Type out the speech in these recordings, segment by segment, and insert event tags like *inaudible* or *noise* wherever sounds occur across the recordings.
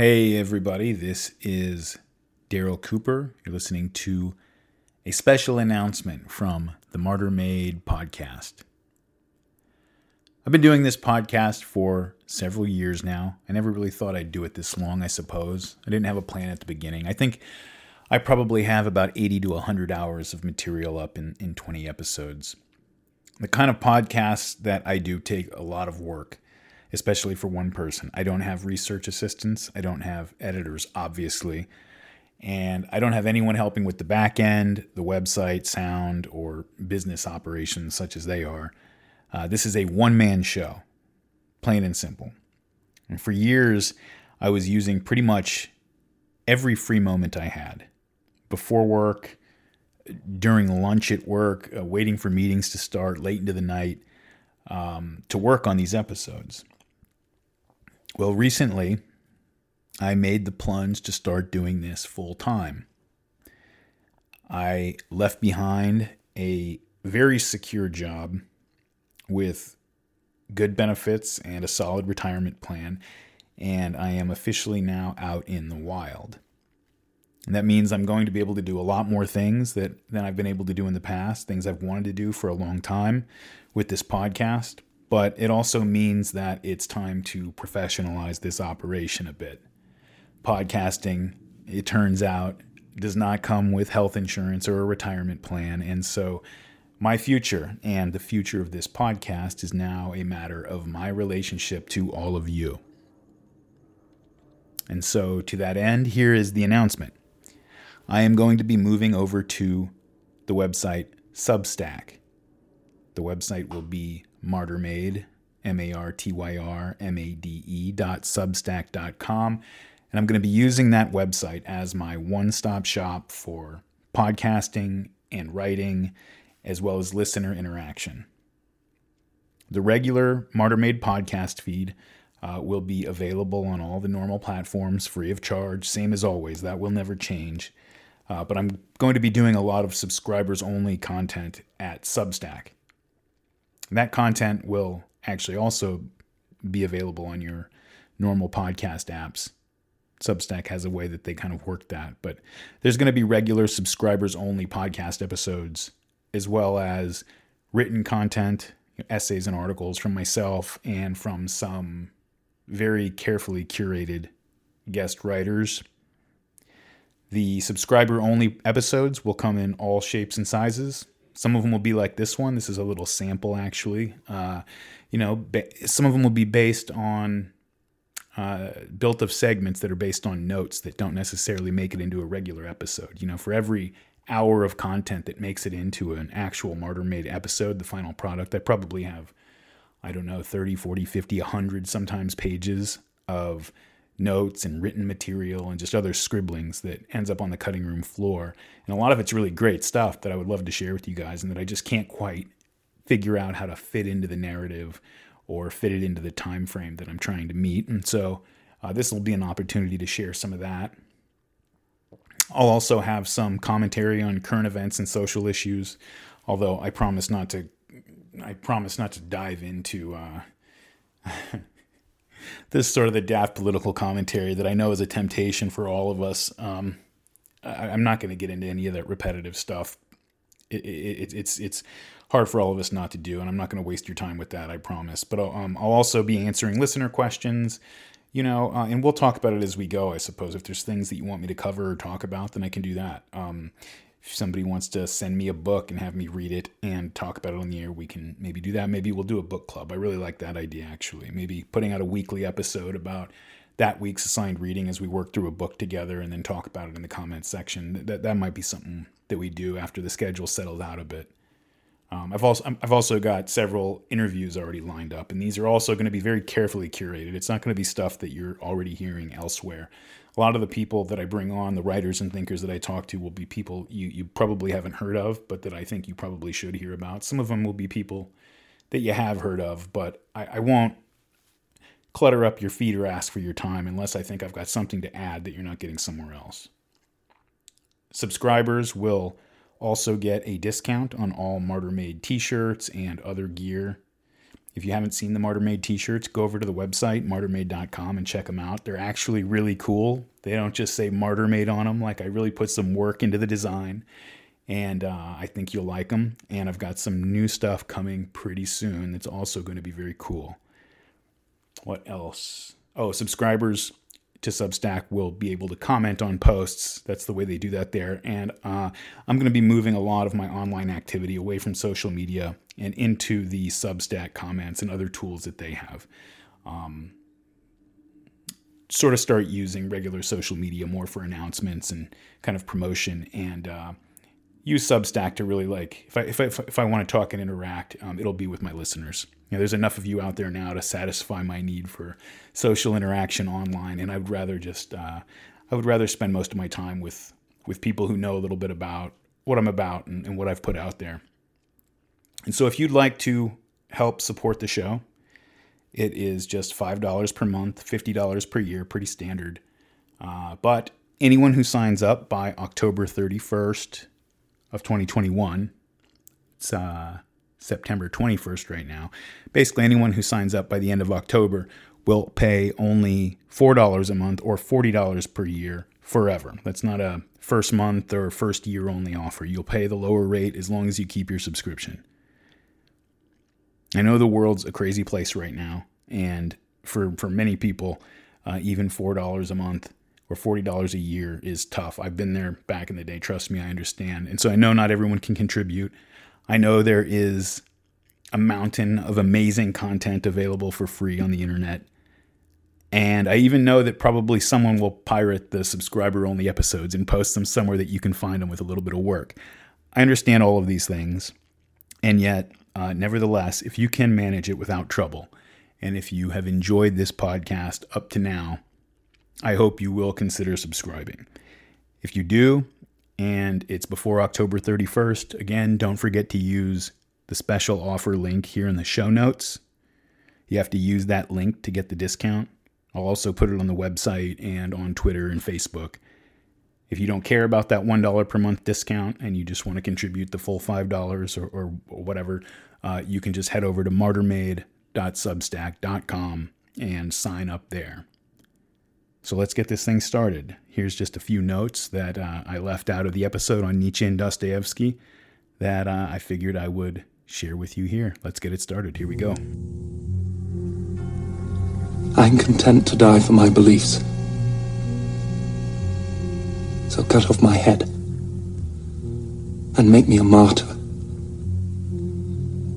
Hey, everybody, this is Daryl Cooper. You're listening to a special announcement from the Martyr Made podcast. I've been doing this podcast for several years now. I never really thought I'd do it this long, I suppose. I didn't have a plan at the beginning. I think I probably have about 80 to 100 hours of material up in, in 20 episodes. The kind of podcasts that I do take a lot of work especially for one person. I don't have research assistants, I don't have editors, obviously, and I don't have anyone helping with the back end, the website, sound, or business operations such as they are. Uh, this is a one man show, plain and simple. And for years, I was using pretty much every free moment I had before work, during lunch at work, uh, waiting for meetings to start late into the night um, to work on these episodes. Well, recently, I made the plunge to start doing this full time. I left behind a very secure job with good benefits and a solid retirement plan, and I am officially now out in the wild. And that means I'm going to be able to do a lot more things that than I've been able to do in the past, things I've wanted to do for a long time with this podcast but it also means that it's time to professionalize this operation a bit. Podcasting, it turns out, does not come with health insurance or a retirement plan. And so my future and the future of this podcast is now a matter of my relationship to all of you. And so, to that end, here is the announcement I am going to be moving over to the website Substack. The website will be martyrmade, M A R T Y R M A D E dot substack dot com. And I'm going to be using that website as my one stop shop for podcasting and writing, as well as listener interaction. The regular Martyr Made podcast feed uh, will be available on all the normal platforms free of charge, same as always. That will never change. Uh, but I'm going to be doing a lot of subscribers only content at Substack. That content will actually also be available on your normal podcast apps. Substack has a way that they kind of work that, but there's going to be regular subscribers only podcast episodes, as well as written content, essays and articles from myself and from some very carefully curated guest writers. The subscriber only episodes will come in all shapes and sizes. Some of them will be like this one. This is a little sample, actually. Uh, you know, ba- some of them will be based on uh, built of segments that are based on notes that don't necessarily make it into a regular episode. You know, for every hour of content that makes it into an actual martyr made episode, the final product, I probably have, I don't know, 30, 40, 50, 100 sometimes pages of notes and written material and just other scribblings that ends up on the cutting room floor. And a lot of it's really great stuff that I would love to share with you guys and that I just can't quite figure out how to fit into the narrative or fit it into the time frame that I'm trying to meet. And so uh, this will be an opportunity to share some of that. I'll also have some commentary on current events and social issues, although I promise not to I promise not to dive into uh, *laughs* this sort of the daft political commentary that I know is a temptation for all of us. Um, I, am not going to get into any of that repetitive stuff. It, it, it's it's hard for all of us not to do, and I'm not going to waste your time with that. I promise. But I'll, um, I'll also be answering listener questions, you know, uh, and we'll talk about it as we go. I suppose if there's things that you want me to cover or talk about, then I can do that. Um, if somebody wants to send me a book and have me read it and talk about it on the air, we can maybe do that. Maybe we'll do a book club. I really like that idea, actually. Maybe putting out a weekly episode about that week's assigned reading as we work through a book together and then talk about it in the comments section. That, that might be something that we do after the schedule settles out a bit. Um, I've also I've also got several interviews already lined up, and these are also going to be very carefully curated. It's not going to be stuff that you're already hearing elsewhere a lot of the people that I bring on, the writers and thinkers that I talk to, will be people you, you probably haven't heard of, but that I think you probably should hear about. Some of them will be people that you have heard of, but I, I won't clutter up your feed or ask for your time unless I think I've got something to add that you're not getting somewhere else. Subscribers will also get a discount on all Martyr Made t shirts and other gear. If you haven't seen the Martyr Made t shirts, go over to the website, martyrmade.com, and check them out. They're actually really cool. They don't just say Martyr Made on them. Like, I really put some work into the design, and uh, I think you'll like them. And I've got some new stuff coming pretty soon that's also going to be very cool. What else? Oh, subscribers to Substack will be able to comment on posts. That's the way they do that there. And uh, I'm going to be moving a lot of my online activity away from social media and into the Substack comments and other tools that they have. Um, sort of start using regular social media more for announcements and kind of promotion and uh, use Substack to really like if I if I, if I want to talk and interact, um, it'll be with my listeners. Know, there's enough of you out there now to satisfy my need for social interaction online, and I would rather just uh, I would rather spend most of my time with with people who know a little bit about what I'm about and, and what I've put out there. And so, if you'd like to help support the show, it is just five dollars per month, fifty dollars per year, pretty standard. Uh, but anyone who signs up by October 31st of 2021, it's uh, September 21st right now. Basically, anyone who signs up by the end of October will pay only $4 a month or $40 per year forever. That's not a first month or first year only offer. You'll pay the lower rate as long as you keep your subscription. I know the world's a crazy place right now, and for, for many people, uh, even $4 a month or $40 a year is tough. I've been there back in the day. Trust me, I understand. And so I know not everyone can contribute. I know there is a mountain of amazing content available for free on the internet. And I even know that probably someone will pirate the subscriber only episodes and post them somewhere that you can find them with a little bit of work. I understand all of these things. And yet, uh, nevertheless, if you can manage it without trouble, and if you have enjoyed this podcast up to now, I hope you will consider subscribing. If you do, and it's before October 31st. Again, don't forget to use the special offer link here in the show notes. You have to use that link to get the discount. I'll also put it on the website and on Twitter and Facebook. If you don't care about that $1 per month discount and you just want to contribute the full $5 or, or whatever, uh, you can just head over to martyrmade.substack.com and sign up there. So let's get this thing started. Here's just a few notes that uh, I left out of the episode on Nietzsche and Dostoevsky that uh, I figured I would share with you here. Let's get it started. Here we go. I'm content to die for my beliefs. So cut off my head and make me a martyr.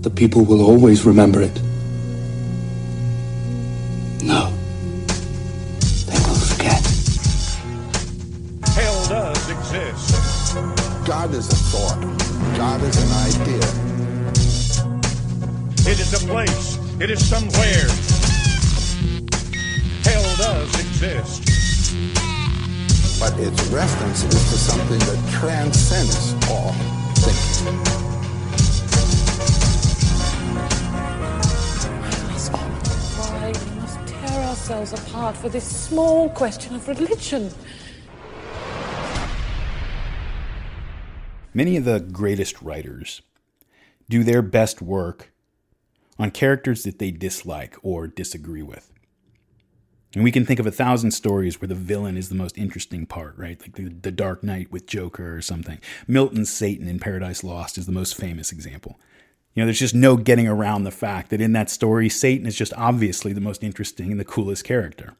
The people will always remember it. God is a thought. God is an idea. It is a place. It is somewhere. Hell does exist. But its reference is to something that transcends all thinking. Why we must tear ourselves apart for this small question of religion? Many of the greatest writers do their best work on characters that they dislike or disagree with. And we can think of a thousand stories where the villain is the most interesting part, right? Like the, the Dark Knight with Joker or something. Milton's Satan in Paradise Lost is the most famous example. You know, there's just no getting around the fact that in that story, Satan is just obviously the most interesting and the coolest character.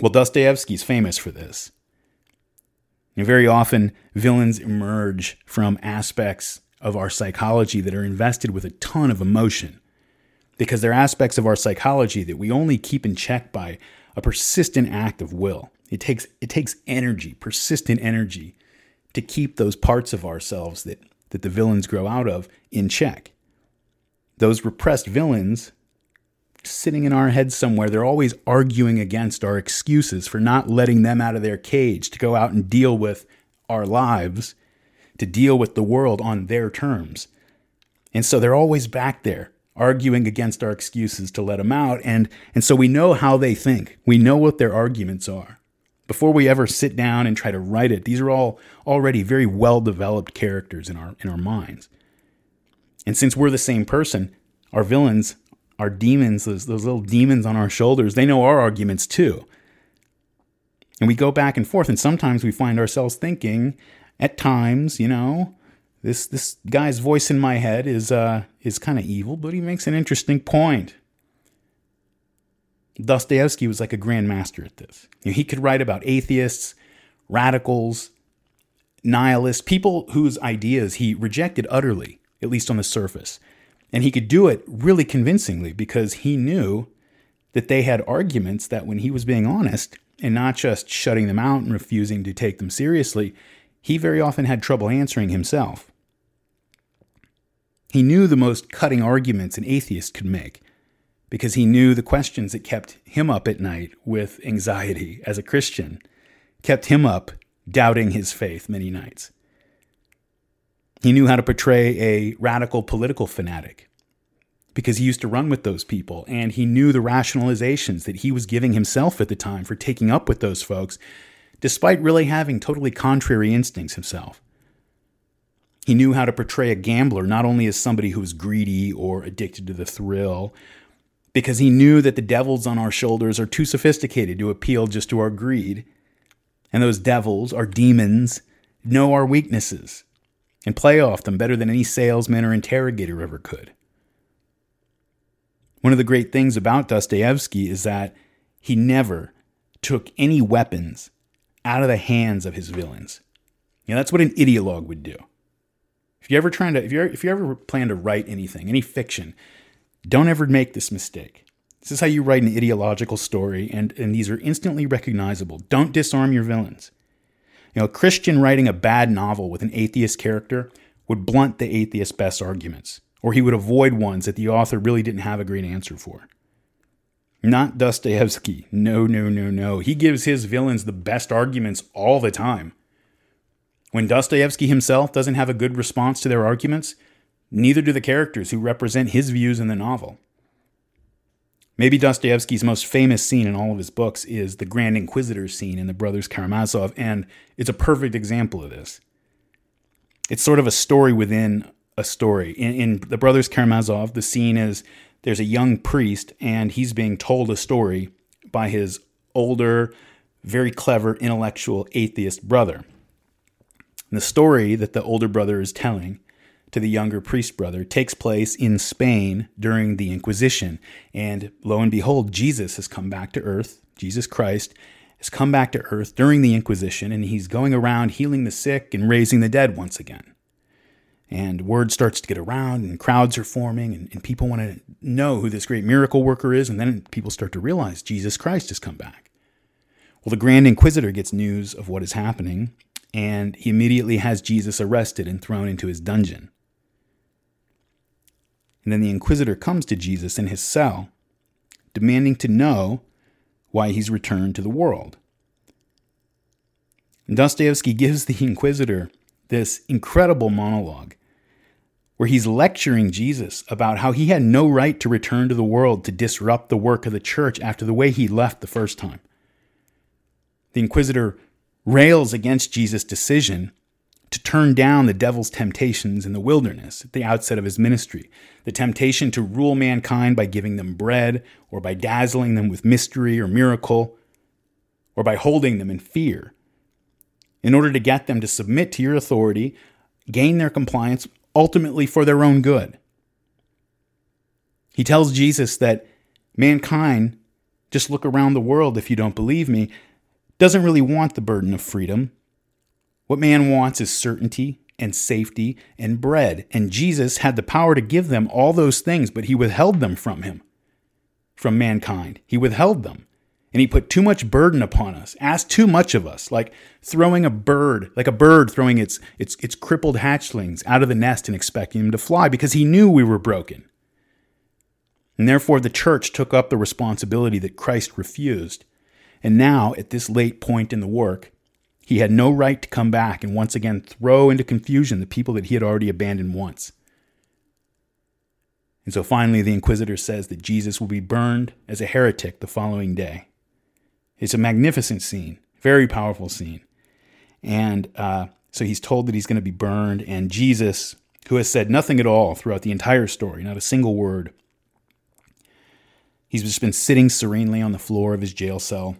Well, Dostoevsky's famous for this. And very often, villains emerge from aspects of our psychology that are invested with a ton of emotion because they're aspects of our psychology that we only keep in check by a persistent act of will. It takes, it takes energy, persistent energy, to keep those parts of ourselves that, that the villains grow out of in check. Those repressed villains sitting in our heads somewhere. They're always arguing against our excuses for not letting them out of their cage to go out and deal with our lives, to deal with the world on their terms. And so they're always back there arguing against our excuses to let them out. And, and so we know how they think, we know what their arguments are. Before we ever sit down and try to write it, these are all already very well developed characters in our, in our minds. And since we're the same person, our villains, our demons, those, those little demons on our shoulders, they know our arguments too. And we go back and forth, and sometimes we find ourselves thinking, at times, you know, this this guy's voice in my head is uh is kind of evil, but he makes an interesting point. Dostoevsky was like a grandmaster at this. You know, he could write about atheists, radicals, nihilists, people whose ideas he rejected utterly, at least on the surface. And he could do it really convincingly because he knew that they had arguments that when he was being honest and not just shutting them out and refusing to take them seriously, he very often had trouble answering himself. He knew the most cutting arguments an atheist could make because he knew the questions that kept him up at night with anxiety as a Christian, kept him up doubting his faith many nights. He knew how to portray a radical political fanatic because he used to run with those people and he knew the rationalizations that he was giving himself at the time for taking up with those folks, despite really having totally contrary instincts himself. He knew how to portray a gambler not only as somebody who was greedy or addicted to the thrill, because he knew that the devils on our shoulders are too sophisticated to appeal just to our greed. And those devils, our demons, know our weaknesses and play off them better than any salesman or interrogator ever could. One of the great things about Dostoevsky is that he never took any weapons out of the hands of his villains. You know, that's what an ideologue would do. If you're ever trying to, if you if you ever plan to write anything, any fiction, don't ever make this mistake. This is how you write an ideological story, and, and these are instantly recognizable. Don't disarm your villains. You know, a Christian writing a bad novel with an atheist character would blunt the atheist's best arguments, or he would avoid ones that the author really didn't have a great answer for. Not Dostoevsky. No, no, no, no. He gives his villains the best arguments all the time. When Dostoevsky himself doesn't have a good response to their arguments, neither do the characters who represent his views in the novel. Maybe Dostoevsky's most famous scene in all of his books is the Grand Inquisitor scene in The Brothers Karamazov, and it's a perfect example of this. It's sort of a story within a story. In, in The Brothers Karamazov, the scene is there's a young priest, and he's being told a story by his older, very clever, intellectual atheist brother. And the story that the older brother is telling to the younger priest brother takes place in Spain during the Inquisition. And lo and behold, Jesus has come back to earth. Jesus Christ has come back to earth during the Inquisition, and he's going around healing the sick and raising the dead once again. And word starts to get around, and crowds are forming, and, and people want to know who this great miracle worker is. And then people start to realize Jesus Christ has come back. Well, the Grand Inquisitor gets news of what is happening, and he immediately has Jesus arrested and thrown into his dungeon. And then the inquisitor comes to Jesus in his cell, demanding to know why he's returned to the world. And Dostoevsky *laughs* gives the inquisitor this incredible monologue where he's lecturing Jesus about how he had no right to return to the world to disrupt the work of the church after the way he left the first time. The inquisitor rails against Jesus' decision to turn down the devil's temptations in the wilderness at the outset of his ministry. The temptation to rule mankind by giving them bread, or by dazzling them with mystery or miracle, or by holding them in fear, in order to get them to submit to your authority, gain their compliance, ultimately for their own good. He tells Jesus that mankind, just look around the world if you don't believe me, doesn't really want the burden of freedom. What man wants is certainty and safety and bread. And Jesus had the power to give them all those things, but he withheld them from him, from mankind. He withheld them. And he put too much burden upon us, asked too much of us, like throwing a bird, like a bird throwing its, its, its crippled hatchlings out of the nest and expecting them to fly because he knew we were broken. And therefore, the church took up the responsibility that Christ refused and now, at this late point in the work, he had no right to come back and once again throw into confusion the people that he had already abandoned once. And so finally, the Inquisitor says that Jesus will be burned as a heretic the following day. It's a magnificent scene, very powerful scene. And uh, so he's told that he's going to be burned, and Jesus, who has said nothing at all throughout the entire story, not a single word, He's just been sitting serenely on the floor of his jail cell.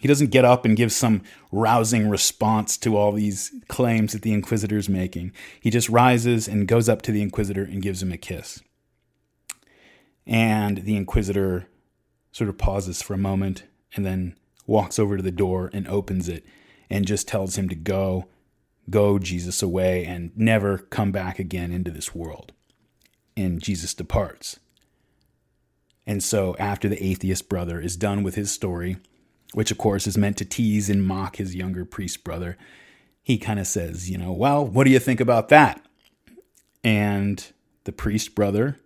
He doesn't get up and give some rousing response to all these claims that the Inquisitor's making. He just rises and goes up to the Inquisitor and gives him a kiss. And the Inquisitor sort of pauses for a moment and then walks over to the door and opens it and just tells him to go, go, Jesus, away and never come back again into this world. And Jesus departs. And so, after the atheist brother is done with his story, which of course is meant to tease and mock his younger priest brother, he kind of says, you know, well, what do you think about that? And the priest brother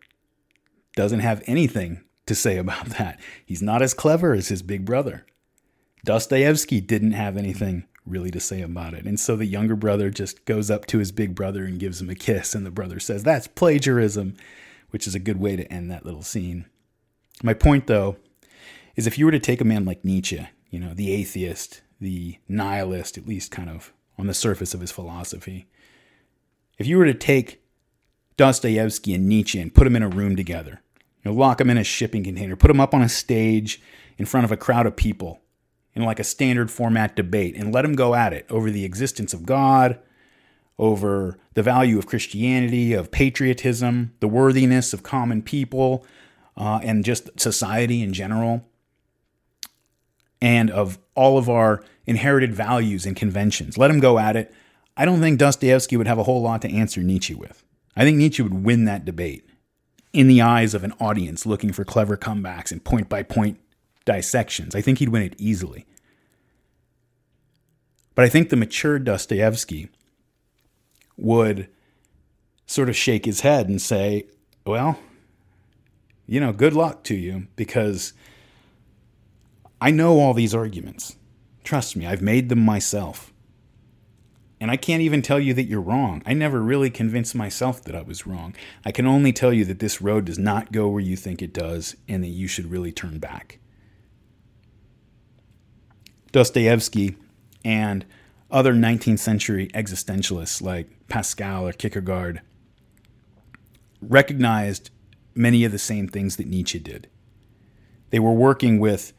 doesn't have anything to say about *laughs* that. He's not as clever as his big brother. Dostoevsky didn't have anything really to say about it. And so the younger brother just goes up to his big brother and gives him a kiss. And the brother says, That's plagiarism, which is a good way to end that little scene. My point, though, is if you were to take a man like Nietzsche, you know, the atheist, the nihilist, at least kind of on the surface of his philosophy, if you were to take Dostoevsky and Nietzsche and put them in a room together, you know, lock them in a shipping container, put them up on a stage in front of a crowd of people in like a standard format debate and let them go at it over the existence of God, over the value of Christianity, of patriotism, the worthiness of common people, uh, and just society in general, and of all of our inherited values and conventions. Let him go at it. I don't think Dostoevsky would have a whole lot to answer Nietzsche with. I think Nietzsche would win that debate in the eyes of an audience looking for clever comebacks and point by point dissections. I think he'd win it easily. But I think the mature Dostoevsky would sort of shake his head and say, well, you know, good luck to you because I know all these arguments. Trust me, I've made them myself. And I can't even tell you that you're wrong. I never really convinced myself that I was wrong. I can only tell you that this road does not go where you think it does and that you should really turn back. Dostoevsky and other 19th century existentialists like Pascal or Kierkegaard recognized many of the same things that Nietzsche did. They were working with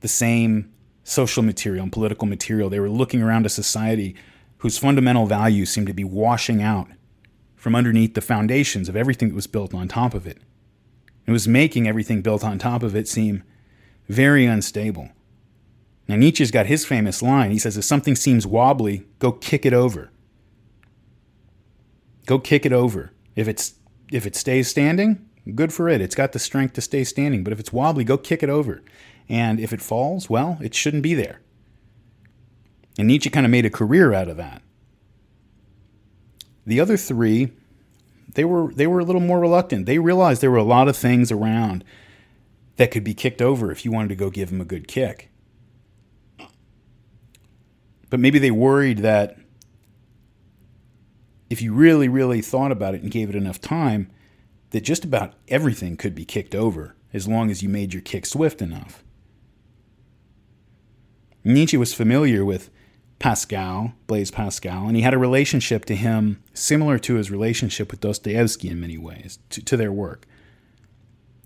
the same social material and political material. They were looking around a society whose fundamental values seemed to be washing out from underneath the foundations of everything that was built on top of it. It was making everything built on top of it seem very unstable. Now, Nietzsche's got his famous line. He says, If something seems wobbly, go kick it over. Go kick it over. If, it's, if it stays standing, good for it. It's got the strength to stay standing. But if it's wobbly, go kick it over. And if it falls, well, it shouldn't be there. And Nietzsche kind of made a career out of that. The other three, they were they were a little more reluctant. They realized there were a lot of things around that could be kicked over if you wanted to go give them a good kick. But maybe they worried that if you really, really thought about it and gave it enough time, that just about everything could be kicked over as long as you made your kick swift enough. Nietzsche was familiar with Pascal, Blaise Pascal, and he had a relationship to him similar to his relationship with Dostoevsky in many ways, to, to their work.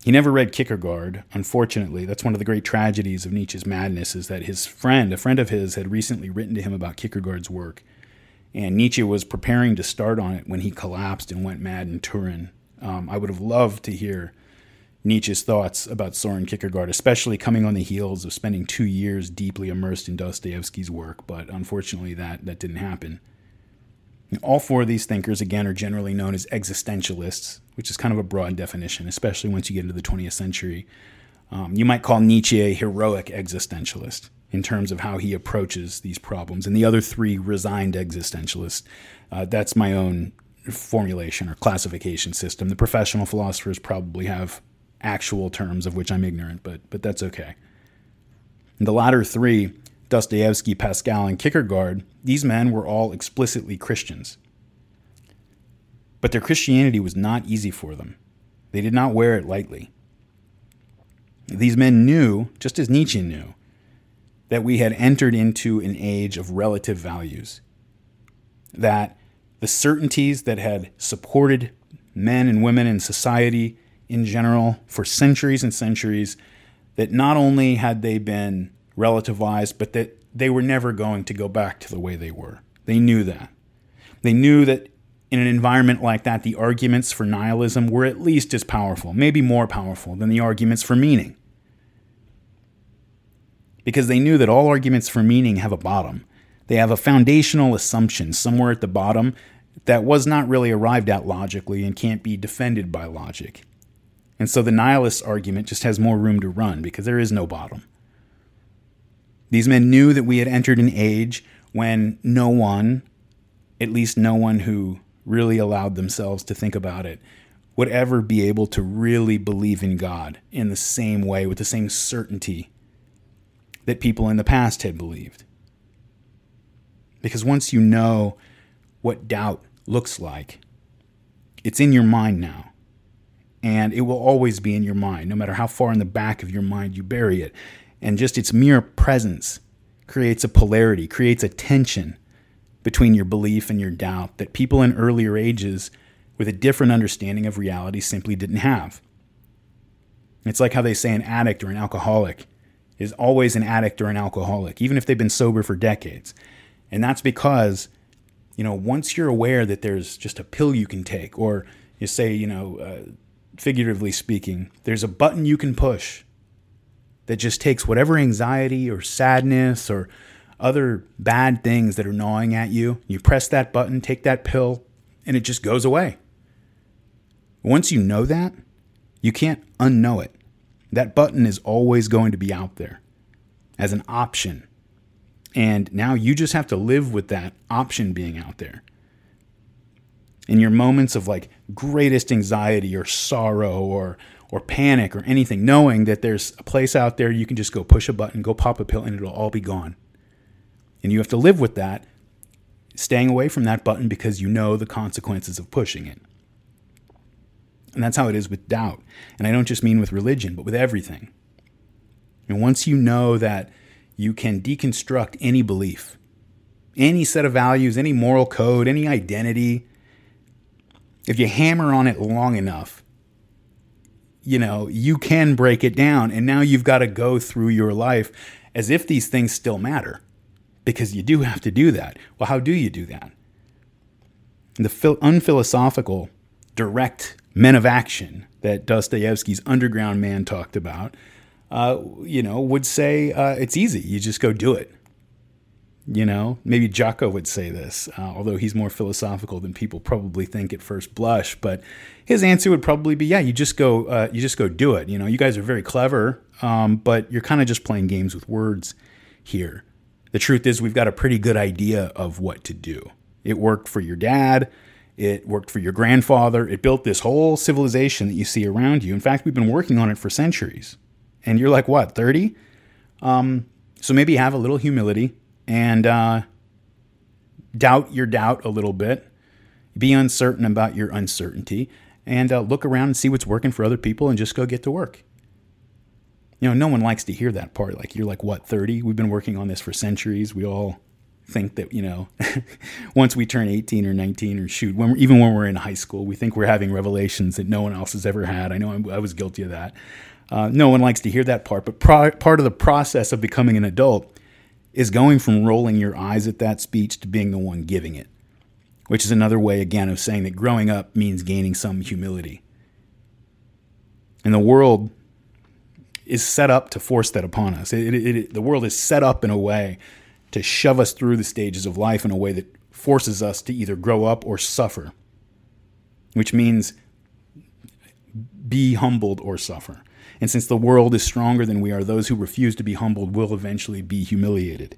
He never read Kierkegaard, unfortunately. That's one of the great tragedies of Nietzsche's madness, is that his friend, a friend of his, had recently written to him about Kierkegaard's work. And Nietzsche was preparing to start on it when he collapsed and went mad in Turin um, I would have loved to hear Nietzsche's thoughts about Soren Kierkegaard, especially coming on the heels of spending two years deeply immersed in Dostoevsky's work, but unfortunately that, that didn't happen. All four of these thinkers, again, are generally known as existentialists, which is kind of a broad definition, especially once you get into the 20th century. Um, you might call Nietzsche a heroic existentialist in terms of how he approaches these problems, and the other three resigned existentialists. Uh, that's my own formulation or classification system. The professional philosophers probably have actual terms of which I'm ignorant, but but that's okay. the latter three, Dostoevsky, Pascal, and Kierkegaard, these men were all explicitly Christians. But their Christianity was not easy for them. They did not wear it lightly. These men knew, just as Nietzsche knew, that we had entered into an age of relative values. That the certainties that had supported men and women in society in general for centuries and centuries that not only had they been relativized, but that they were never going to go back to the way they were. They knew that. They knew that in an environment like that, the arguments for nihilism were at least as powerful, maybe more powerful than the arguments for meaning. Because they knew that all arguments for meaning have a bottom. They have a foundational assumption somewhere at the bottom that was not really arrived at logically and can't be defended by logic. And so the nihilist argument just has more room to run because there is no bottom. These men knew that we had entered an age when no one, at least no one who really allowed themselves to think about it, would ever be able to really believe in God in the same way, with the same certainty that people in the past had believed. Because once you know what doubt looks like, it's in your mind now. And it will always be in your mind, no matter how far in the back of your mind you bury it. And just its mere presence creates a polarity, creates a tension between your belief and your doubt that people in earlier ages with a different understanding of reality simply didn't have. It's like how they say an addict or an alcoholic is always an addict or an alcoholic, even if they've been sober for decades. And that's because, you know, once you're aware that there's just a pill you can take, or you say, you know, uh, figuratively speaking, there's a button you can push that just takes whatever anxiety or sadness or other bad things that are gnawing at you. You press that button, take that pill, and it just goes away. Once you know that, you can't unknow it. That button is always going to be out there as an option. And now you just have to live with that option being out there. In your moments of like greatest anxiety or sorrow or or panic or anything, knowing that there's a place out there you can just go push a button, go pop a pill, and it'll all be gone. And you have to live with that, staying away from that button because you know the consequences of pushing it. And that's how it is with doubt. And I don't just mean with religion, but with everything. And once you know that you can deconstruct any belief, any set of values, any moral code, any identity, if you hammer on it long enough, you know, you can break it down. And now you've got to go through your life as if these things still matter because you do have to do that. Well, how do you do that? The unphilosophical, direct men of action that Dostoevsky's Underground Man talked about, uh, you know, would say uh, it's easy. You just go do it. You know, maybe Jocko would say this, uh, although he's more philosophical than people probably think at first blush. But his answer would probably be, "Yeah, you just go, uh, you just go do it." You know, you guys are very clever, um, but you're kind of just playing games with words here. The truth is, we've got a pretty good idea of what to do. It worked for your dad. It worked for your grandfather. It built this whole civilization that you see around you. In fact, we've been working on it for centuries. And you're like, what, 30? Um, so maybe have a little humility and uh, doubt your doubt a little bit. Be uncertain about your uncertainty and uh, look around and see what's working for other people and just go get to work you know, no one likes to hear that part. Like, you're like, what, 30? We've been working on this for centuries. We all think that, you know, *laughs* once we turn 18 or 19 or shoot, when even when we're in high school, we think we're having revelations that no one else has ever had. I know I'm, i was guilty of that. Uh, no one likes to hear that part. But pro- part of the process of becoming an adult is going from rolling your eyes at that speech to being the one giving it, which is another way, again, of saying that growing up means gaining some humility. And the world, is set up to force that upon us. It, it, it, the world is set up in a way to shove us through the stages of life in a way that forces us to either grow up or suffer, which means be humbled or suffer. And since the world is stronger than we are, those who refuse to be humbled will eventually be humiliated.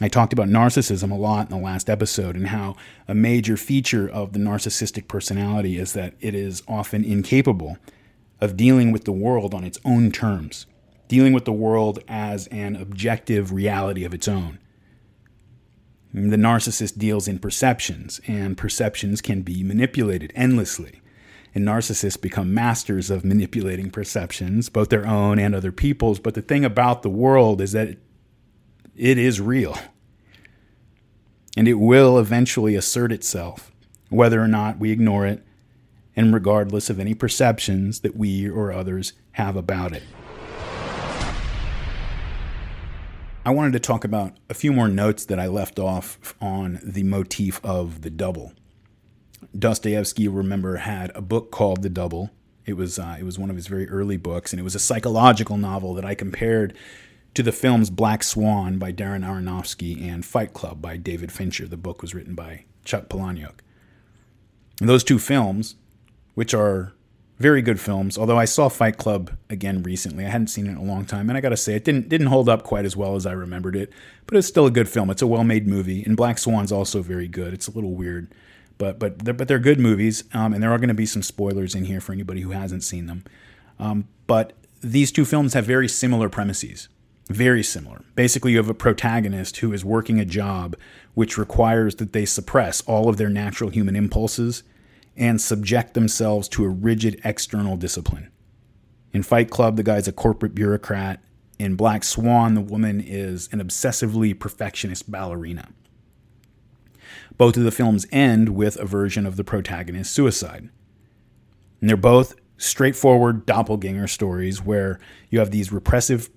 I talked about narcissism a lot in the last episode and how a major feature of the narcissistic personality is that it is often incapable of dealing with the world on its own terms, dealing with the world as an objective reality of its own. The narcissist deals in perceptions, and perceptions can be manipulated endlessly. And narcissists become masters of manipulating perceptions, both their own and other people's. But the thing about the world is that it is real. And it will eventually assert itself, whether or not we ignore it and regardless of any perceptions that we or others have about it. I wanted to talk about a few more notes that I left off on the motif of the double. Dostoevsky, remember, had a book called The Double. It was uh, it was one of his very early books, and it was a psychological novel that I compared to the films Black Swan by Darren Aronofsky and Fight Club by David Fincher. The book was written by Chuck Palahniuk. And those two films, which are very good films. Although I saw Fight Club again recently, I hadn't seen it in a long time, and I got to say it didn't didn't hold up quite as well as I remembered it. But it's still a good film. It's a well made movie, and Black Swan's also very good. It's a little weird, but but they're, but they're good movies, um, and there are going to be some spoilers in here for anybody who hasn't seen them. Um, but these two films have very similar premises. Very similar. Basically, you have a protagonist who is working a job which requires that they suppress all of their natural human impulses and subject themselves to a rigid external discipline. In Fight Club, the guy's a corporate bureaucrat. In Black Swan, the woman is an obsessively perfectionist ballerina. Both of the films end with a version of the protagonist's suicide. And they're both straightforward doppelganger stories where you have these repressive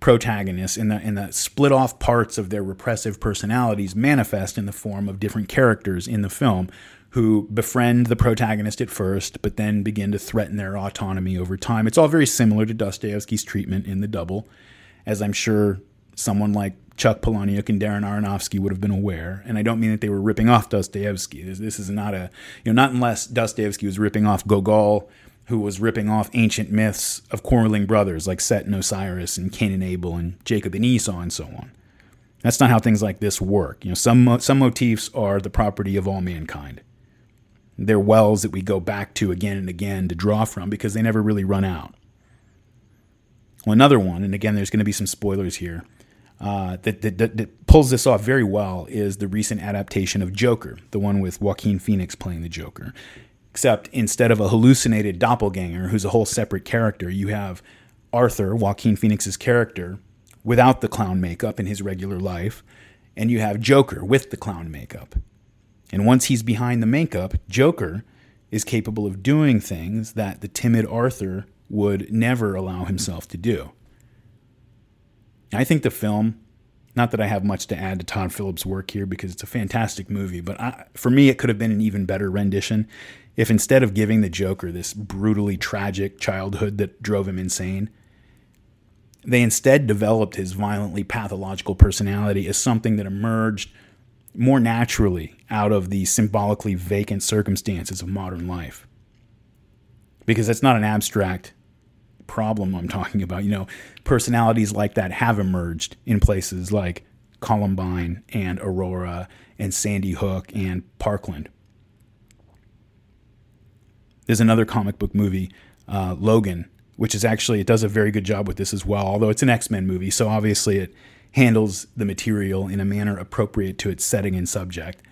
protagonists and the in the split off parts of their repressive personalities manifest in the form of different characters in the film who befriend the protagonist at first, but then begin to threaten their autonomy over time. It's all very similar to Dostoevsky's treatment in The Double, as I'm sure someone like Chuck Palahniuk and Darren Aronofsky would have been aware. And I don't mean that they were ripping off Dostoevsky. This, this is not a, you know, not unless Dostoevsky was ripping off Gogol, who was ripping off ancient myths of quarreling brothers like Set and Osiris and Cain and Abel and Jacob and Esau and so on. That's not how things like this work. You know, some some motifs are the property of all mankind. They're wells that we go back to again and again to draw from because they never really run out. Well, another one, and again, there's going to be some spoilers here, uh, that, that, that, pulls this off very well is the recent adaptation of Joker, the one with Joaquin Phoenix playing the Joker. Except instead of a hallucinated doppelganger who's a whole separate character, you have Arthur, Joaquin Phoenix's character, without the clown makeup in his regular life, and you have Joker with the clown makeup. And once he's behind the makeup, Joker is capable of doing things that the timid Arthur would never allow himself to do. I think the film, not that I have much to add to Todd Phillips' work here because it's a fantastic movie, but I, for me, it could have been an even better rendition if instead of giving the Joker this brutally tragic childhood that drove him insane, they instead developed his violently pathological personality as something that emerged more naturally out of the symbolically vacant circumstances of modern life. Because that's not an abstract problem I'm talking about. You know, personalities like that have emerged in places like Columbine and Aurora and Sandy Hook and Parkland. There's another comic book movie, uh, Logan, which is actually, it does a very good job with this as well, although it's an X Men movie, so obviously it handles the material in a manner appropriate to its setting and subject.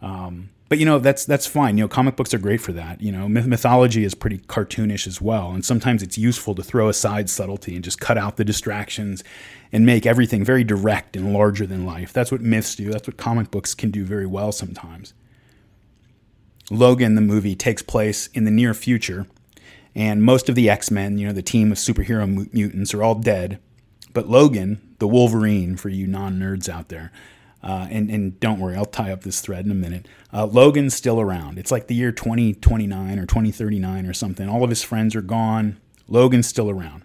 Um, but you know that's that's fine. You know, comic books are great for that. You know, mythology is pretty cartoonish as well, and sometimes it's useful to throw aside subtlety and just cut out the distractions and make everything very direct and larger than life. That's what myths do. That's what comic books can do very well sometimes. Logan, the movie, takes place in the near future, and most of the X Men, you know, the team of superhero mutants, are all dead. But Logan, the Wolverine, for you non nerds out there, uh, and, and don't worry, I'll tie up this thread in a minute. Uh, Logan's still around. It's like the year 2029 or 2039 or something. All of his friends are gone. Logan's still around.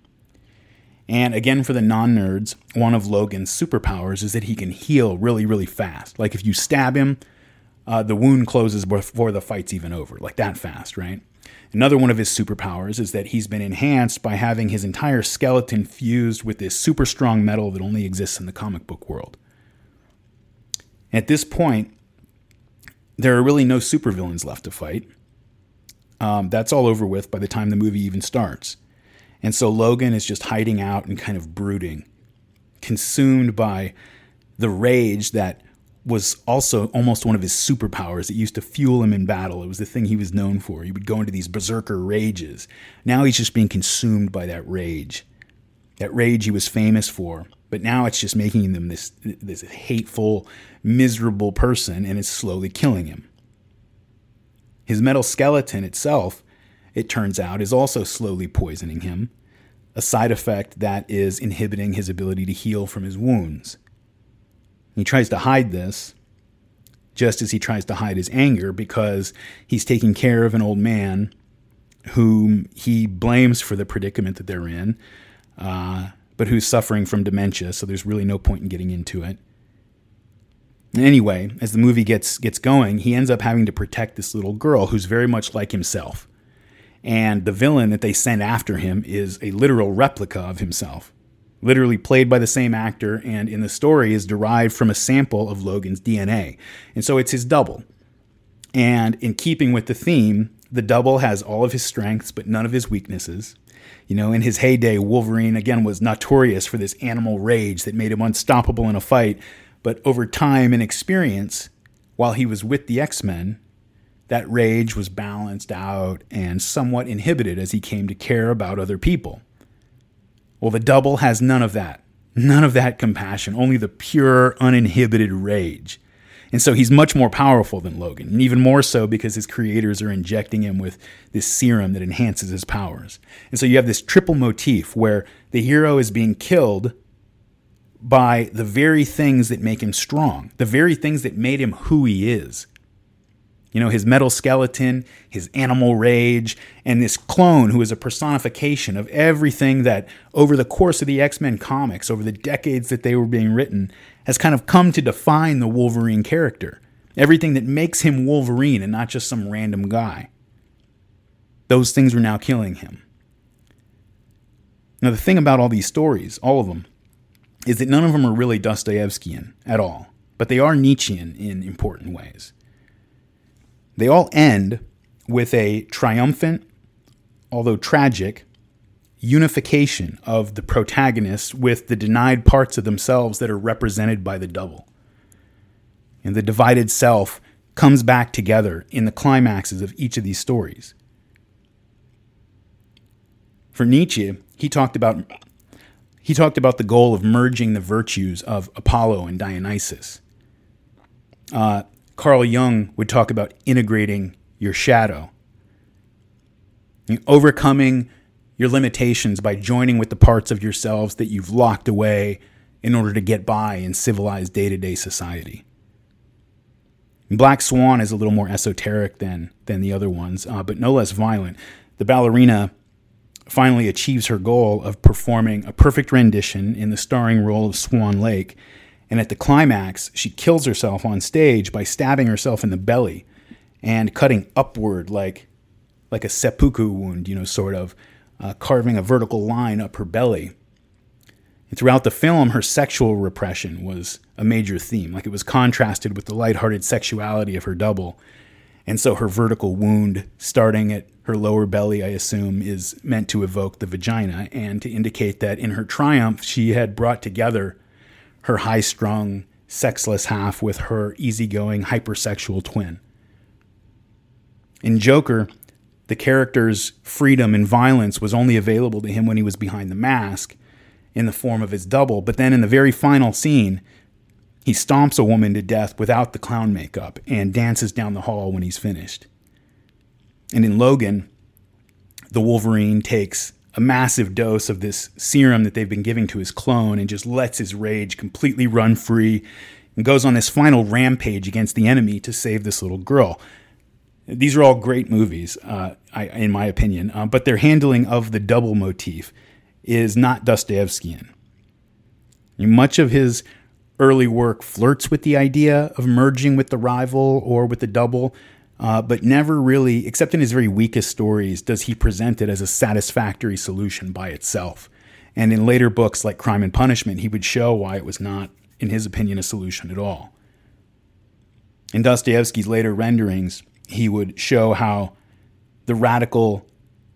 And again, for the non nerds, one of Logan's superpowers is that he can heal really, really fast. Like if you stab him, uh, the wound closes before the fight's even over, like that fast, right? Another one of his superpowers is that he's been enhanced by having his entire skeleton fused with this super strong metal that only exists in the comic book world. At this point, there are really no supervillains left to fight. Um, that's all over with by the time the movie even starts. And so Logan is just hiding out and kind of brooding, consumed by the rage that was also almost one of his superpowers. It used to fuel him in battle. It was the thing he was known for. He would go into these berserker rages. Now he's just being consumed by that rage. That rage he was famous for. But now it's just making him this this hateful, miserable person and is slowly killing him. His metal skeleton itself, it turns out, is also slowly poisoning him, a side effect that is inhibiting his ability to heal from his wounds. He tries to hide this, just as he tries to hide his anger because he's taking care of an old man whom he blames for the predicament that they're in, uh, but who's suffering from dementia, so there's really no point in getting into it. Anyway, as the movie gets gets going, he ends up having to protect this little girl who's very much like himself. And the villain that they send after him is a literal replica of himself, literally played by the same actor, and in the story is derived from a sample of Logan's DNA. And so it's his double. And in keeping with the theme, the double has all of his strengths, but none of his weaknesses. You know, in his heyday, Wolverine again was notorious for this animal rage that made him unstoppable in a fight. But over time and experience, while he was with the X Men, that rage was balanced out and somewhat inhibited as he came to care about other people. Well, the double has none of that. None of that compassion, only the pure, uninhibited rage. And so he's much more powerful than Logan, and even more so because his creators are injecting him with this serum that enhances his powers. And so you have this triple motif where the hero is being killed by the very things that make him strong, the very things that made him who he is. You know, his metal skeleton, his animal rage, and this clone who is a personification of everything that over the course of the X Men comics, over the decades that they were being written, has kind of come to define the Wolverine character. Everything that makes him Wolverine and not just some random guy. Those things are now killing him. Now, the thing about all these stories, all of them, is that none of them are really Dostoevskian at all, but they are Nietzschean in important ways. They all end with a triumphant, although tragic, unification of the protagonists with the denied parts of themselves that are represented by the double. And the divided self comes back together in the climaxes of each of these stories. For Nietzsche, he talked about he talked about the goal of merging the virtues of Apollo and Dionysus. Uh, Carl Jung would talk about integrating your shadow, overcoming your limitations by joining with the parts of yourselves that you've locked away in order to get by in civilized day to day society. Black Swan is a little more esoteric than, than the other ones, uh, but no less violent. The ballerina finally achieves her goal of performing a perfect rendition in the starring role of Swan Lake. And at the climax, she kills herself on stage by stabbing herself in the belly and cutting upward like, like a seppuku wound, you know, sort of, uh, carving a vertical line up her belly. And throughout the film, her sexual repression was a major theme. Like it was contrasted with the lighthearted sexuality of her double. And so her vertical wound, starting at her lower belly, I assume, is meant to evoke the vagina and to indicate that in her triumph, she had brought together her high strung, sexless half with her easygoing, hypersexual twin. In Joker, the character's freedom and violence was only available to him when he was behind the mask in the form of his double. But then in the very final scene, he stomps a woman to death without the clown makeup and dances down the hall when he's finished. And in Logan, the Wolverine takes a massive dose of this serum that they've been giving to his clone and just lets his rage completely run free and goes on this final rampage against the enemy to save this little girl. These are all great movies, uh, I, in my opinion, uh, but their handling of the double motif is not Dostoevskian. Much of his early work flirts with the idea of merging with the rival or with the double, uh, but never really, except in his very weakest stories, does he present it as a satisfactory solution by itself. And in later books like Crime and Punishment, he would show why it was not, in his opinion, a solution at all. In Dostoevsky's later renderings, he would show how the radical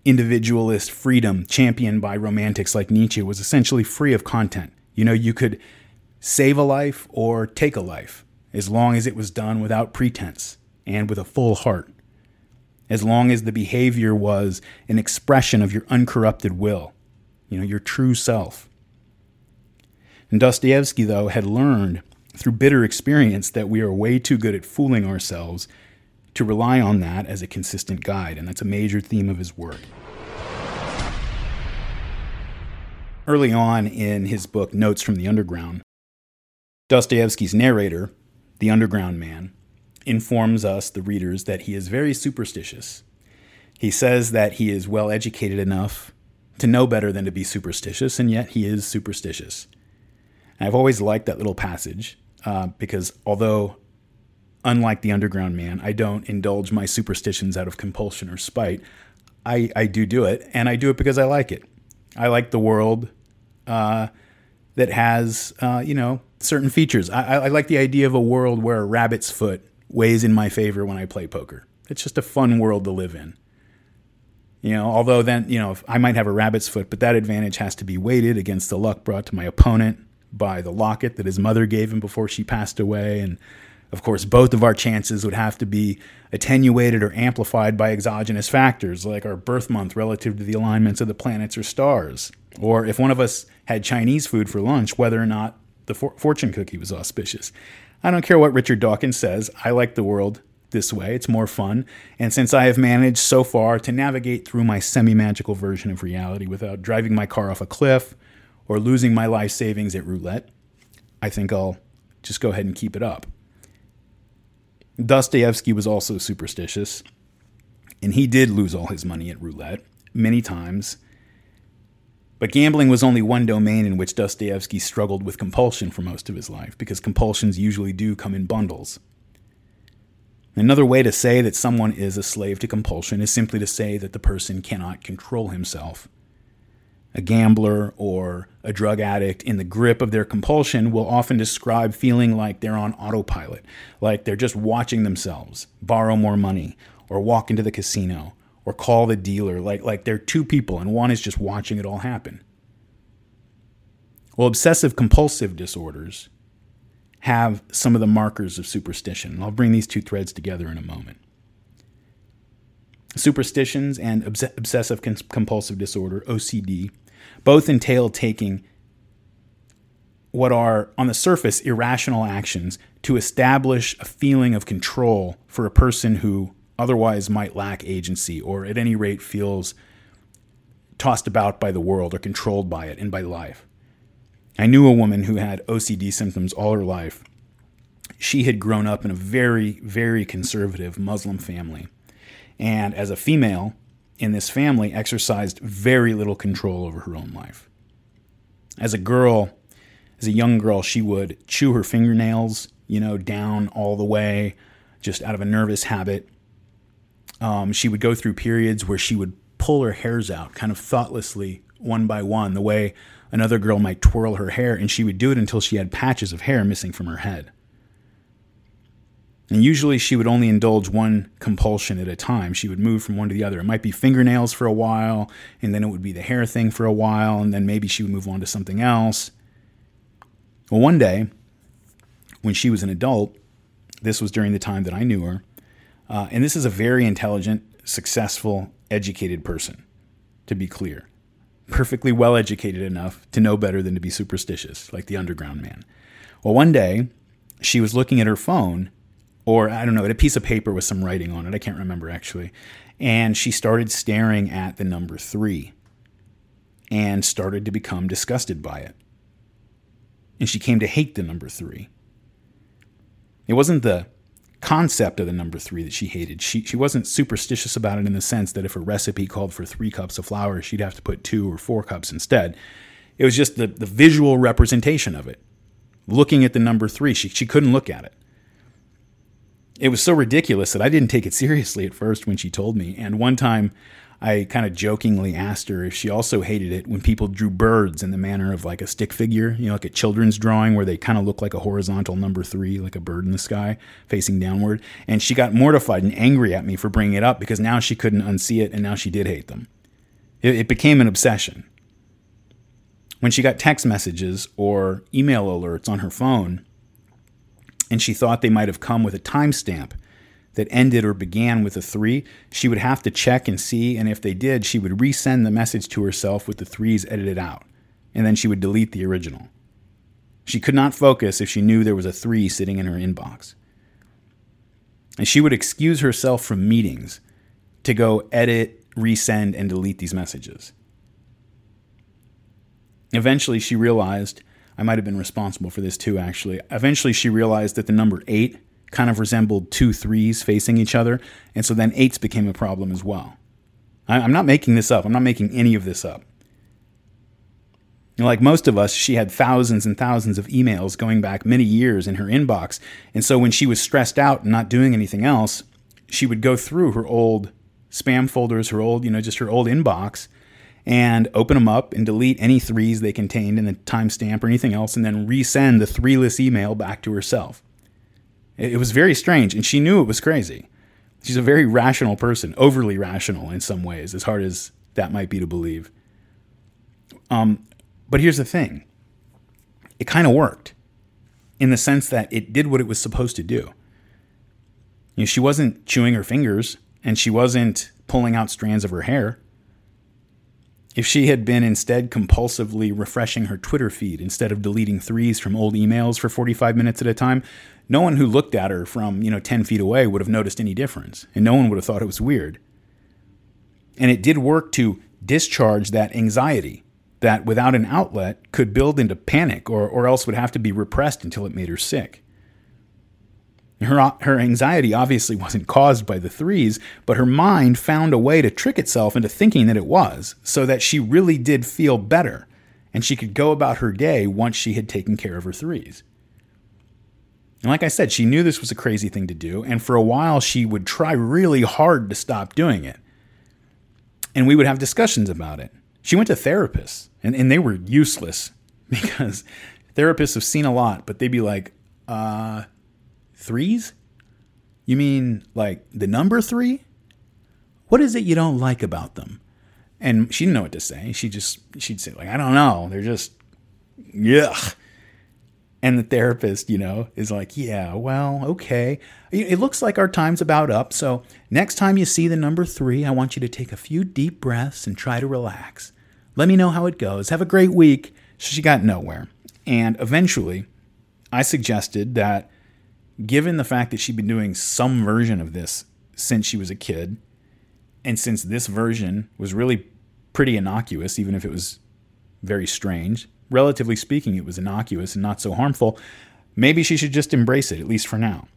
individualist freedom championed by romantics like Nietzsche was essentially free of content. You know, you could save a life or take a life, as long as it was done without pretense and with a full heart, as long as the behavior was an expression of your uncorrupted will, you know, your true self. And Dostoevsky, though, had learned through bitter experience that we are way too good at fooling ourselves to rely on that as a consistent guide, and that's a major theme of his work. Early on in his book, Notes from the Underground, Dostoevsky's narrator, the underground man, informs us, the readers, that he is very superstitious. He says that he is well educated enough to know better than to be superstitious, and yet he is superstitious. And I've always liked that little passage uh, because although, unlike the underground man, I don't indulge my superstitions out of compulsion or spite, I, I do do it, and I do it because I like it. I like the world uh, that has, uh, you know, certain features. I, I like the idea of a world where a rabbit's foot weighs in my favor when I play poker. It's just a fun world to live in. You know, although then, you know, I might have a rabbit's foot, but that advantage has to be weighted against the luck brought to my opponent by the locket that his mother gave him before she passed away. And of course, both of our chances would have to be attenuated or amplified by exogenous factors like our birth month relative to the alignments of the planets or stars. Or if one of us had Chinese food for lunch, whether or not the for- fortune cookie was auspicious. I don't care what Richard Dawkins says. I like the world this way. It's more fun. And since I have managed so far to navigate through my semi magical version of reality without driving my car off a cliff or losing my life savings at roulette, I think I'll just go ahead and keep it up. Dostoevsky was also superstitious, and he did lose all his money at roulette many times but gambling was only one domain in which Dostoevsky struggled with compulsion for most of his life, because compulsions usually do come in bundles. Another way to say that someone is a slave to compulsion is simply to say that the person cannot control himself. A gambler or a drug addict in the grip of their compulsion will often describe feeling like they're on autopilot, like they're just watching themselves borrow more money or walk into the casino or call the dealer like like they're two people and one is just watching it all happen. Well, obsessive compulsive disorders have some of the markers of superstition. And I'll bring these two threads together in a moment. Superstitions and obs- obsessive compulsive disorder, OCD, both entail taking what are, on the surface, irrational actions to establish a feeling of control for a person who otherwise might lack agency or at any rate feels tossed about by the world or controlled by it and by life. I knew a woman who had OCD symptoms all her life. She had grown up in a very, very conservative Muslim family. And as a female in this family, exercised very little control over her own life. As a girl, as a young girl, she would chew her fingernails, you know, down all the way, just out of a nervous habit um, she would go through periods where she would pull her hairs out kind of thoughtlessly one by one, the way another girl might twirl her hair, and she would do it until she had patches of hair missing from her head. And usually she would only indulge one compulsion at a time. She would move from one to the other. It might be fingernails for a while, and then it would be the hair thing for a while, and then maybe she would move on to something else. Well, one day, when she was an adult, this was during the time that I knew her, uh, and this is a very intelligent, successful, educated person, to be clear. Perfectly well educated enough to know better than to be superstitious, like the underground man. Well, one day, she was looking at her phone, or I don't know, a piece of paper with some writing on it. I can't remember actually. And she started staring at the number three and started to become disgusted by it. And she came to hate the number three. It wasn't the concept of the number three that she hated. She, she wasn't superstitious about it in the sense that if a recipe called for three cups of flour, she'd have to put two or four cups instead. It was just the, the visual representation of it. Looking at the number three, she, she couldn't look at it. It was so ridiculous that I didn't take it seriously at first when she told me. And one time I kind of jokingly asked her if she also hated it when people drew birds in the manner of like a stick figure, you know, like a children's drawing where they kind of look like a horizontal number three, like a bird in the sky facing downward. And she got mortified and angry at me for bringing it up because now she couldn't unsee it and now she did hate them. It, it became an obsession. When she got text messages or email alerts on her phone and she thought they might have come with a timestamp that ended or began with a three, she would have to check and see, and if they did, she would resend the message to herself with the threes edited out, and then she would delete the original. She could not focus if she knew there was a three sitting in her inbox. And she would excuse herself from meetings to go edit, resend, and delete these messages. Eventually, she realized I might have been responsible for this too, actually. Eventually, she realized that the number eight kind of resembled two threes facing each other. And so then eights became a problem as well. I'm not making this up. I'm not making any of this up. like most of us, she had thousands and thousands of emails going back many years in her inbox. And so when she was stressed out and not doing anything else, she would go through her old spam folders, her old, you know, just her old inbox and open them up and delete any threes they contained in the timestamp or anything else and then resend the three-less email back to herself. It was very strange and she knew it was crazy. She's a very rational person, overly rational in some ways, as hard as that might be to believe. Um, but here's the thing it kind of worked in the sense that it did what it was supposed to do. You know, she wasn't chewing her fingers and she wasn't pulling out strands of her hair. If she had been instead compulsively refreshing her Twitter feed instead of deleting threes from old emails for 45 minutes at a time, no one who looked at her from, you know, 10 feet away would have noticed any difference, and no one would have thought it was weird. And it did work to discharge that anxiety that without an outlet could build into panic or, or else would have to be repressed until it made her sick. Her, her anxiety obviously wasn't caused by the threes, but her mind found a way to trick itself into thinking that it was, so that she really did feel better, and she could go about her day once she had taken care of her threes. And like I said, she knew this was a crazy thing to do, and for a while she would try really hard to stop doing it. And we would have discussions about it. She went to therapists, and, and they were useless *laughs* because therapists have seen a lot, but they'd be like, uh, Threes? You mean like the number three? What is it you don't like about them? And she didn't know what to say. She just, she'd say, like, I don't know. They're just, yuck. And the therapist, you know, is like, yeah, well, okay. It looks like our time's about up. So next time you see the number three, I want you to take a few deep breaths and try to relax. Let me know how it goes. Have a great week. So she got nowhere. And eventually, I suggested that given the fact that she'd been doing some version of this since she was a kid, and since this version was really pretty innocuous, even if it was very strange, relatively speaking, it was innocuous and not so harmful, maybe she should just embrace it, at least for now.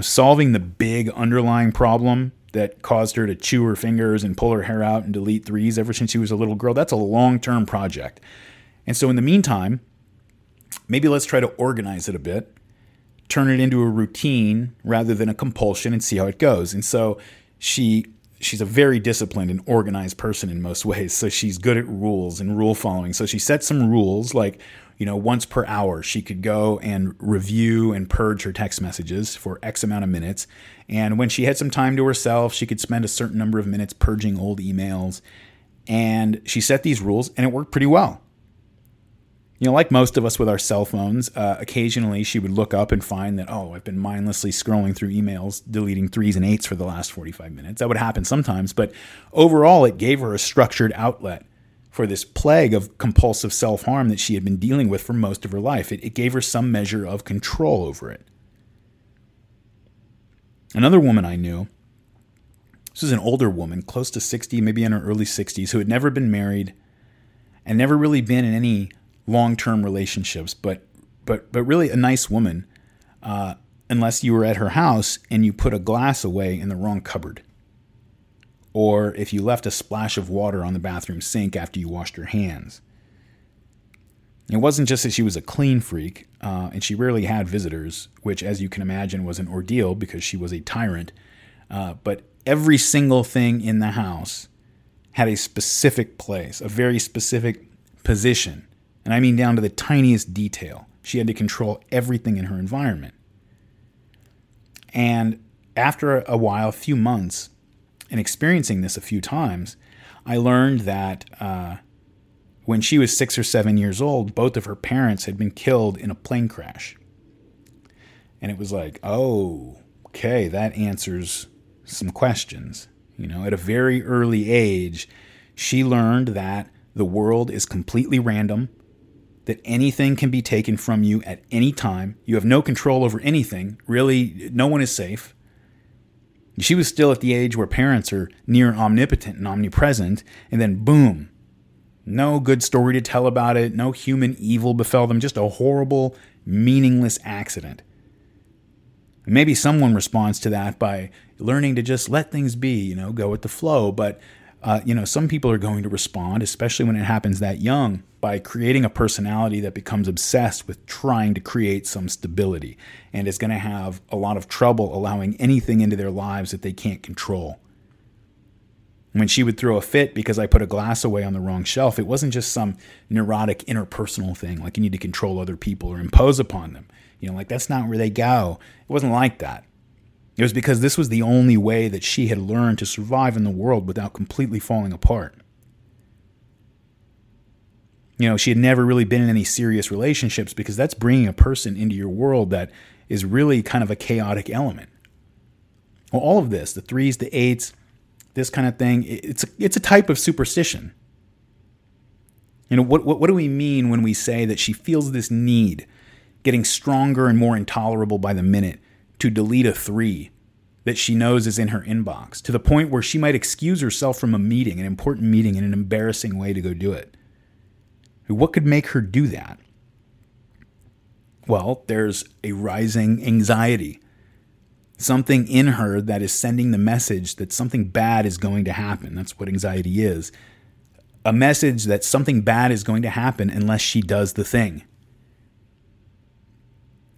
Solving the big underlying problem that caused her to chew her fingers and pull her hair out and delete threes ever since she was a little girl, that's a long term project. And so, in the meantime, maybe let's try to organize it a bit turn it into a routine rather than a compulsion and see how it goes. And so she she's a very disciplined and organized person in most *laughs* ways. So she's good at rules and rule following. So she set some rules like, you know, once per hour she could go and review and purge her text messages for X amount of minutes. And when she had some time to herself, she could spend a certain number of minutes purging old emails. And she set these rules and it worked pretty well you know, like most of us with our cell phones, uh, occasionally she would look up and find that, oh, I've been mindlessly scrolling through emails, deleting threes and eights for the last 45 minutes. That would happen sometimes, but overall, it gave her a structured outlet for this plague of compulsive self harm that she had been dealing with for most of her life. It, it gave her some measure of control over it. Another woman I knew, this was an older woman, close to 60, maybe in her early 60s, who had never been married and never really been in any long-term relationships, but but but really a nice woman, uh, unless you were at her house and you put a glass away in the wrong cupboard, or if you left a splash of water on the bathroom sink after you washed your hands. It wasn't just that she was a clean freak, uh, and she rarely had visitors, which, as you can imagine, was an ordeal because she was a tyrant. Uh, but every single thing in the house had a specific place, a very specific position and I mean down to the tiniest detail. She had to control everything in her environment. And after a while, a few months, and experiencing this a few times, I learned that uh, when she was six or seven years old, both of her parents had been killed in a plane crash. And it was like, oh, okay, that answers some questions. You know, at a very early age, she learned that the world is completely random that anything can be taken from you at any time. You have no control over anything. Really, no one is safe. She was still at the age where parents are near omnipotent and omnipresent, and then boom, no good story to tell about it, no human evil befell them, just a horrible, meaningless accident. Maybe someone responds to that by learning to just let things be, you know, go with the flow. But, uh, you know, some people are going to respond, especially when it happens that young, by creating a personality that becomes obsessed with trying to create some stability and is going to have a lot of trouble allowing anything into their lives that they can't control. When she would throw a fit because I put a glass away on the wrong shelf, it wasn't just some neurotic interpersonal thing, like you need to control other people or impose upon them. You know, like that's not where they go. It wasn't like that. It was because this was the only way that she had learned to survive in the world without completely falling apart. You know, she had never really been in any serious relationships because that's bringing a person into your world that is really kind of a chaotic element. Well, all of this, the threes, the eights, this kind of thing, it's a, it's a type of superstition. You know, what, what, what do we mean when we say that she feels this need, getting stronger and more intolerable by the minute, to delete a three that she knows is in her inbox, to the point where she might excuse herself from a meeting, an important meeting, in an embarrassing way to go do it? What could make her do that? Well, there's a rising anxiety. Something in her that is sending the message that something bad is going to happen. That's what anxiety is. A message that something bad is going to happen unless she does the thing.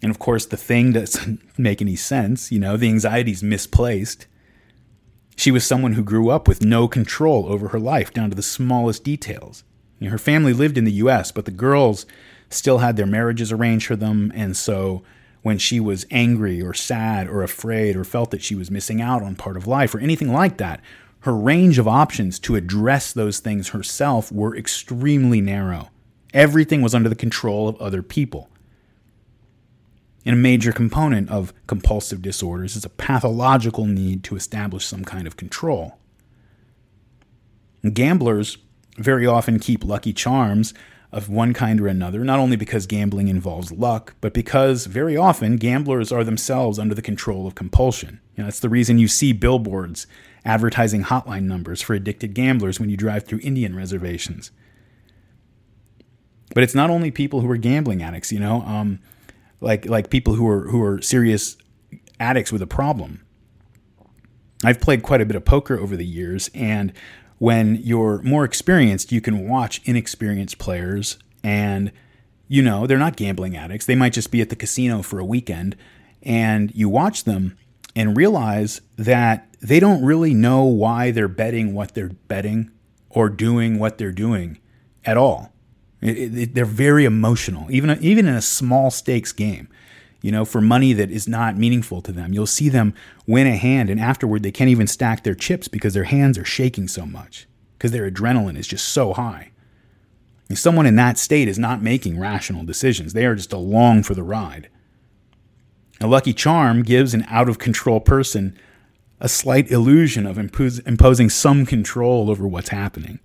And of course, the thing doesn't *laughs* make any sense. You know, the anxiety is misplaced. She was someone who grew up with no control over her life down to the smallest details. You know, her family lived in the US, but the girls still had their marriages arranged for them. And so when she was angry or sad or afraid or felt that she was missing out on part of life or anything like that, her range of options to address those things herself were extremely narrow. Everything was under the control of other people. And a major component of compulsive disorders is a pathological need to establish some kind of control. Gamblers very often keep lucky charms of one kind or another, not only because gambling involves luck, but because very often gamblers are themselves under the control of compulsion. You know, that's the reason you see billboards advertising hotline numbers for addicted gamblers when you drive through Indian reservations. But it's not only people who are gambling addicts, you know, um, like like people who are who are serious addicts with a problem. I've played quite a bit of poker over the years, and when you're more experienced, you can watch inexperienced players and you know, they're not gambling addicts. They might just be at the casino for a weekend and you watch them and realize that they don't really know why they're betting what they're betting or doing what they're doing at all. It, it, they're very emotional, even even in a small stakes game you know, for money that is not meaningful to them. You'll see them win a hand, and afterward, they can't even stack their chips because their hands are shaking so much, because their adrenaline is just so high. And someone in that state is not making rational decisions, they are just along for the ride. A lucky charm gives an out of control person a slight illusion of imposing some control over what's happening.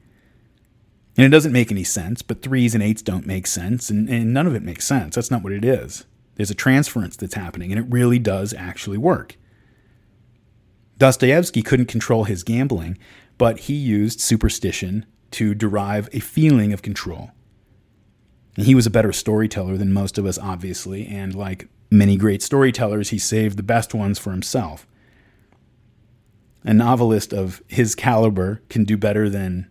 And it doesn't make any sense, but threes and eights don't make sense, and, and none of it makes sense. That's not what it is. There's a transference that's happening, and it really does actually work. Dostoevsky couldn't control his gambling, but he used superstition to derive a feeling of control. And he was a better storyteller than most of us, obviously, and like many great storytellers, he saved the best ones for himself. A novelist of his caliber can do better than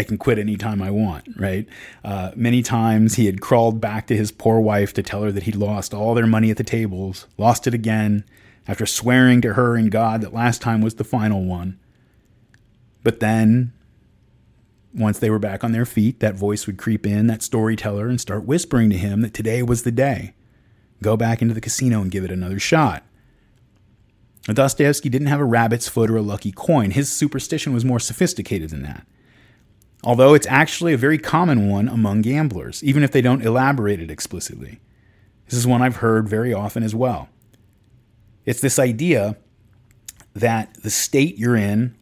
I can quit anytime I want, right? Uh, many times he had crawled back to his poor wife to tell her that he'd lost all their money at the tables, lost it again, after swearing to her and God that last time was the final one. But then, once they were back on their feet, that voice would creep in, that storyteller, and start whispering to him that today was the day. Go back into the casino and give it another shot. Dostoevsky didn't have a rabbit's foot or a lucky coin. His superstition was more sophisticated than that although it's actually a very common one among gamblers, even if they don't elaborate it explicitly. This is one I've heard very often as well. It's this idea that the state you're in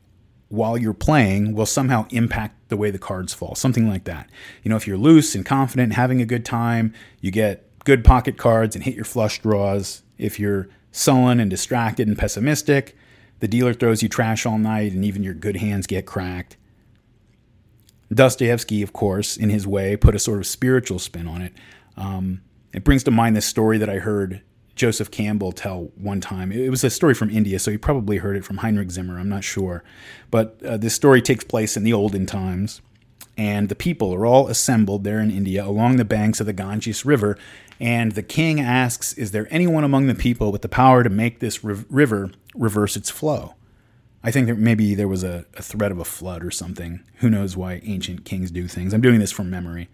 while you're playing will somehow impact the way the cards fall, something like that. You know, if you're loose and confident, having a good time, you get good pocket cards and hit your flush draws. If you're sullen and distracted and pessimistic, the dealer throws you trash all night and even your good hands get cracked. Dostoevsky, of course, in his way, put a sort of spiritual spin on it. Um, it brings to mind this story that I heard Joseph Campbell tell one time. It was a story from India, so he probably heard it from Heinrich Zimmer. I'm not sure. But uh, this story takes place in the olden times, and the people are all assembled there in India along the banks of the Ganges River. And the king asks, Is there anyone among the people with the power to make this river reverse its flow? I think that maybe there was a, a threat of a flood or something. Who knows why ancient kings do things? I'm doing this from memory.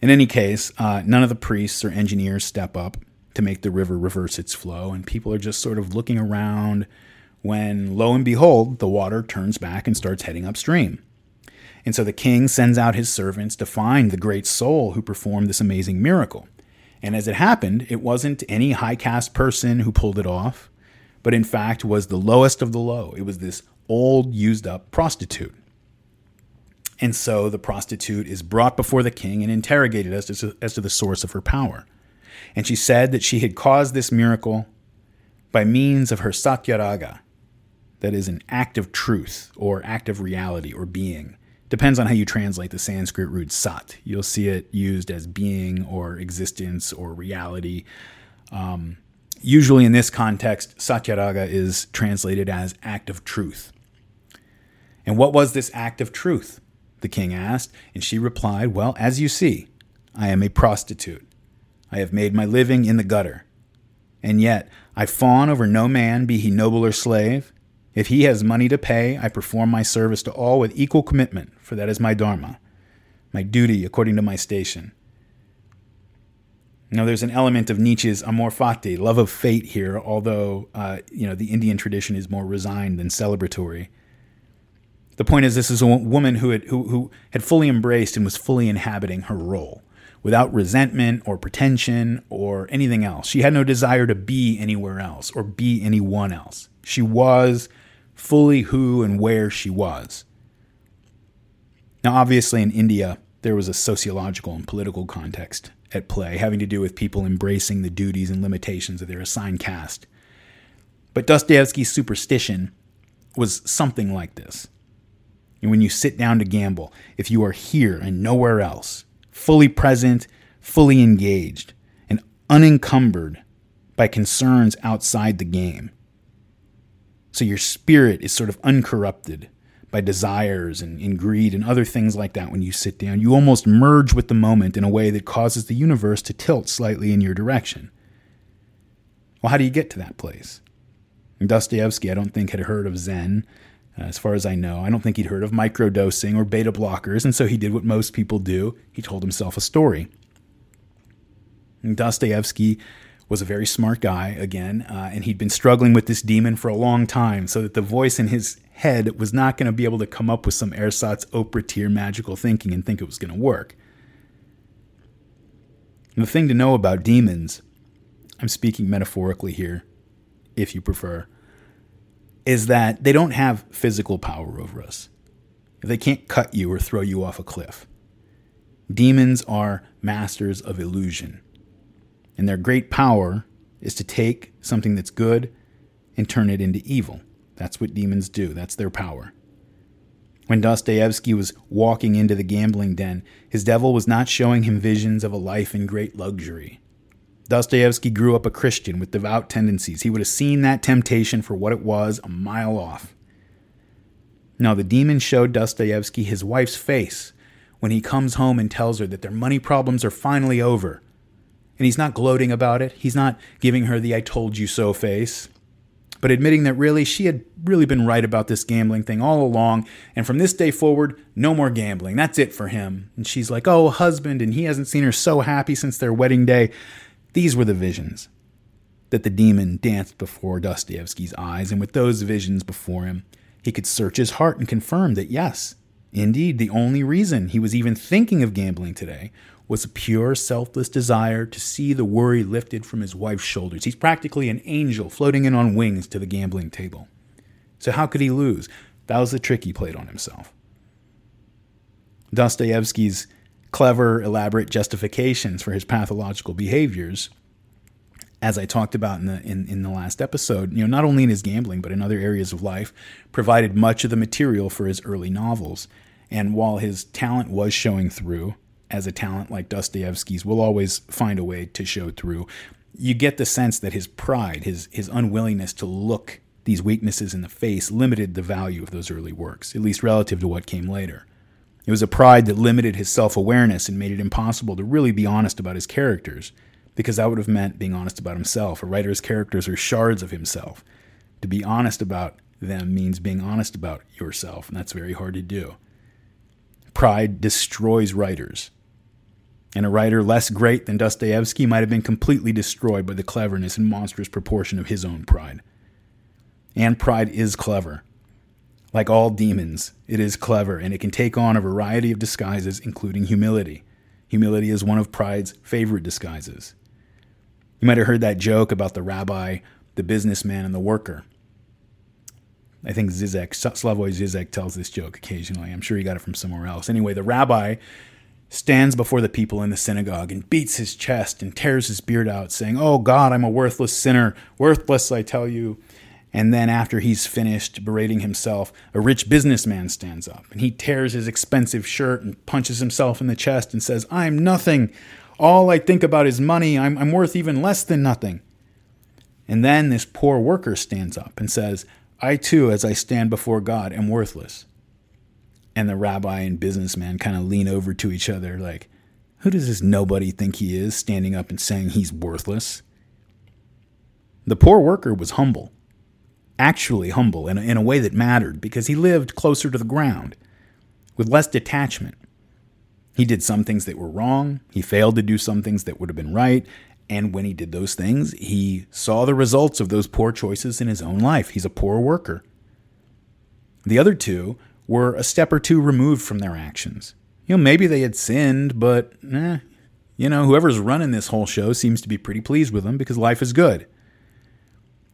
In any case, uh, none of the priests or engineers step up to make the river reverse its flow, and people are just sort of looking around when, lo and behold, the water turns back and starts heading upstream. And so the king sends out his servants to find the great soul who performed this amazing miracle. And as it happened, it wasn't any high caste person who pulled it off, but in fact was the lowest of the low. It was this old, used up prostitute. And so the prostitute is brought before the king and interrogated as to, as to the source of her power. And she said that she had caused this miracle by means of her satyaraga, that is, an act of truth or act of reality or being. Depends on how you translate the Sanskrit root sat. You'll see it used as being or existence or reality. Um, usually in this context, satyaraga is translated as act of truth. And what was this act of truth? the king asked, and she replied, Well, as you see, I am a prostitute. I have made my living in the gutter. And yet, I fawn over no man, be he noble or slave. If he has money to pay, I perform my service to all with equal commitment, for that is my dharma, my duty according to my station. Now, there's an element of Nietzsche's amor fati, love of fate here, although uh, you know the Indian tradition is more resigned than celebratory. The point is, this is a woman who had, who, who had fully embraced and was fully inhabiting her role without resentment or pretension or anything else. She had no desire to be anywhere else or be anyone else. She was fully who and where she was. Now, obviously, in India, there was a sociological and political context at play having to do with people embracing the duties and limitations of their assigned caste. But Dostoevsky's superstition was something like this. And when you sit down to gamble, if you are here and nowhere else, fully present, fully engaged, and unencumbered by concerns outside the game. So your spirit is sort of uncorrupted by desires and, and, greed and other things like that when you sit down. You almost merge with the moment in a way that causes the universe to tilt slightly in your direction. Well, how do you get to that place? Dostoevsky, I don't think, had heard of Zen uh, as far as I know. I don't think he'd heard of microdosing or beta blockers, and so he did what most people do he told himself a story. And Dostoevsky was a very smart guy, again, uh, and he'd been struggling with this demon for a long time, so that the voice in his head was not going to be able to come up with some ersatz Oprah tier magical thinking and think it was going to work. And the thing to know about demons, I'm speaking metaphorically here, if you prefer, is that they don't have physical power over us. They can't cut you or throw you off a cliff. Demons are masters of illusion. And their great power is to take something that's good and turn it into evil. That's what demons do, that's their power. When Dostoevsky was walking into the gambling den, his devil was not showing him visions of a life in great luxury. Dostoevsky grew up a Christian with devout tendencies. He would have seen that temptation for what it was a mile off. Now, the demon showed Dostoevsky his wife's face when he comes home and tells her that their money problems are finally over. And he's not gloating about it, he's not giving her the I told you so face, but admitting that really she had really been right about this gambling thing all along. And from this day forward, no more gambling. That's it for him. And she's like, oh, husband, and he hasn't seen her so happy since their wedding day. These were the visions that the demon danced before Dostoevsky's eyes, and with those visions before him, he could search his heart and confirm that yes, indeed, the only reason he was even thinking of gambling today was a pure, selfless desire to see the worry lifted from his wife's shoulders. He's practically an angel floating in on wings to the gambling table. So, how could he lose? That was the trick he played on himself. Dostoevsky's clever, elaborate justifications for his pathological behaviors, as I talked about in the in, in the last episode, you know, not only in his gambling but in other areas of life, provided much of the material for his early novels. And while his talent was showing through, as a talent like Dostoevsky's will always find a way to show through, you get the sense that his pride, his his unwillingness to look these weaknesses in the face limited the value of those early works, at least relative to what came later. It was a pride that limited his self awareness and made it impossible to really be honest about his characters, because that would have meant being honest about himself. A writer's characters are shards of himself. To be honest about them means being honest about yourself, and that's very hard to do. Pride destroys writers. And a writer less great than Dostoevsky might have been completely destroyed by the cleverness and monstrous proportion of his own pride. And pride is clever. Like all demons, it is clever and it can take on a variety of disguises, including humility. Humility is one of pride's favorite disguises. You might have heard that joke about the rabbi, the businessman, and the worker. I think Zizek, Slavoj Zizek tells this joke occasionally. I'm sure he got it from somewhere else. Anyway, the rabbi stands before the people in the synagogue and beats his chest and tears his beard out, saying, Oh God, I'm a worthless sinner. Worthless, I tell you. And then, after he's finished berating himself, a rich businessman stands up and he tears his expensive shirt and punches himself in the chest and says, I'm nothing. All I think about is money. I'm, I'm worth even less than nothing. And then this poor worker stands up and says, I too, as I stand before God, am worthless. And the rabbi and businessman kind of lean over to each other, like, who does this nobody think he is, standing up and saying he's worthless? The poor worker was humble actually humble in a, in a way that mattered because he lived closer to the ground, with less detachment. He did some things that were wrong, he failed to do some things that would have been right, and when he did those things, he saw the results of those poor choices in his own life. He's a poor worker. The other two were a step or two removed from their actions. You know, maybe they had sinned, but eh, you know, whoever's running this whole show seems to be pretty pleased with them because life is good.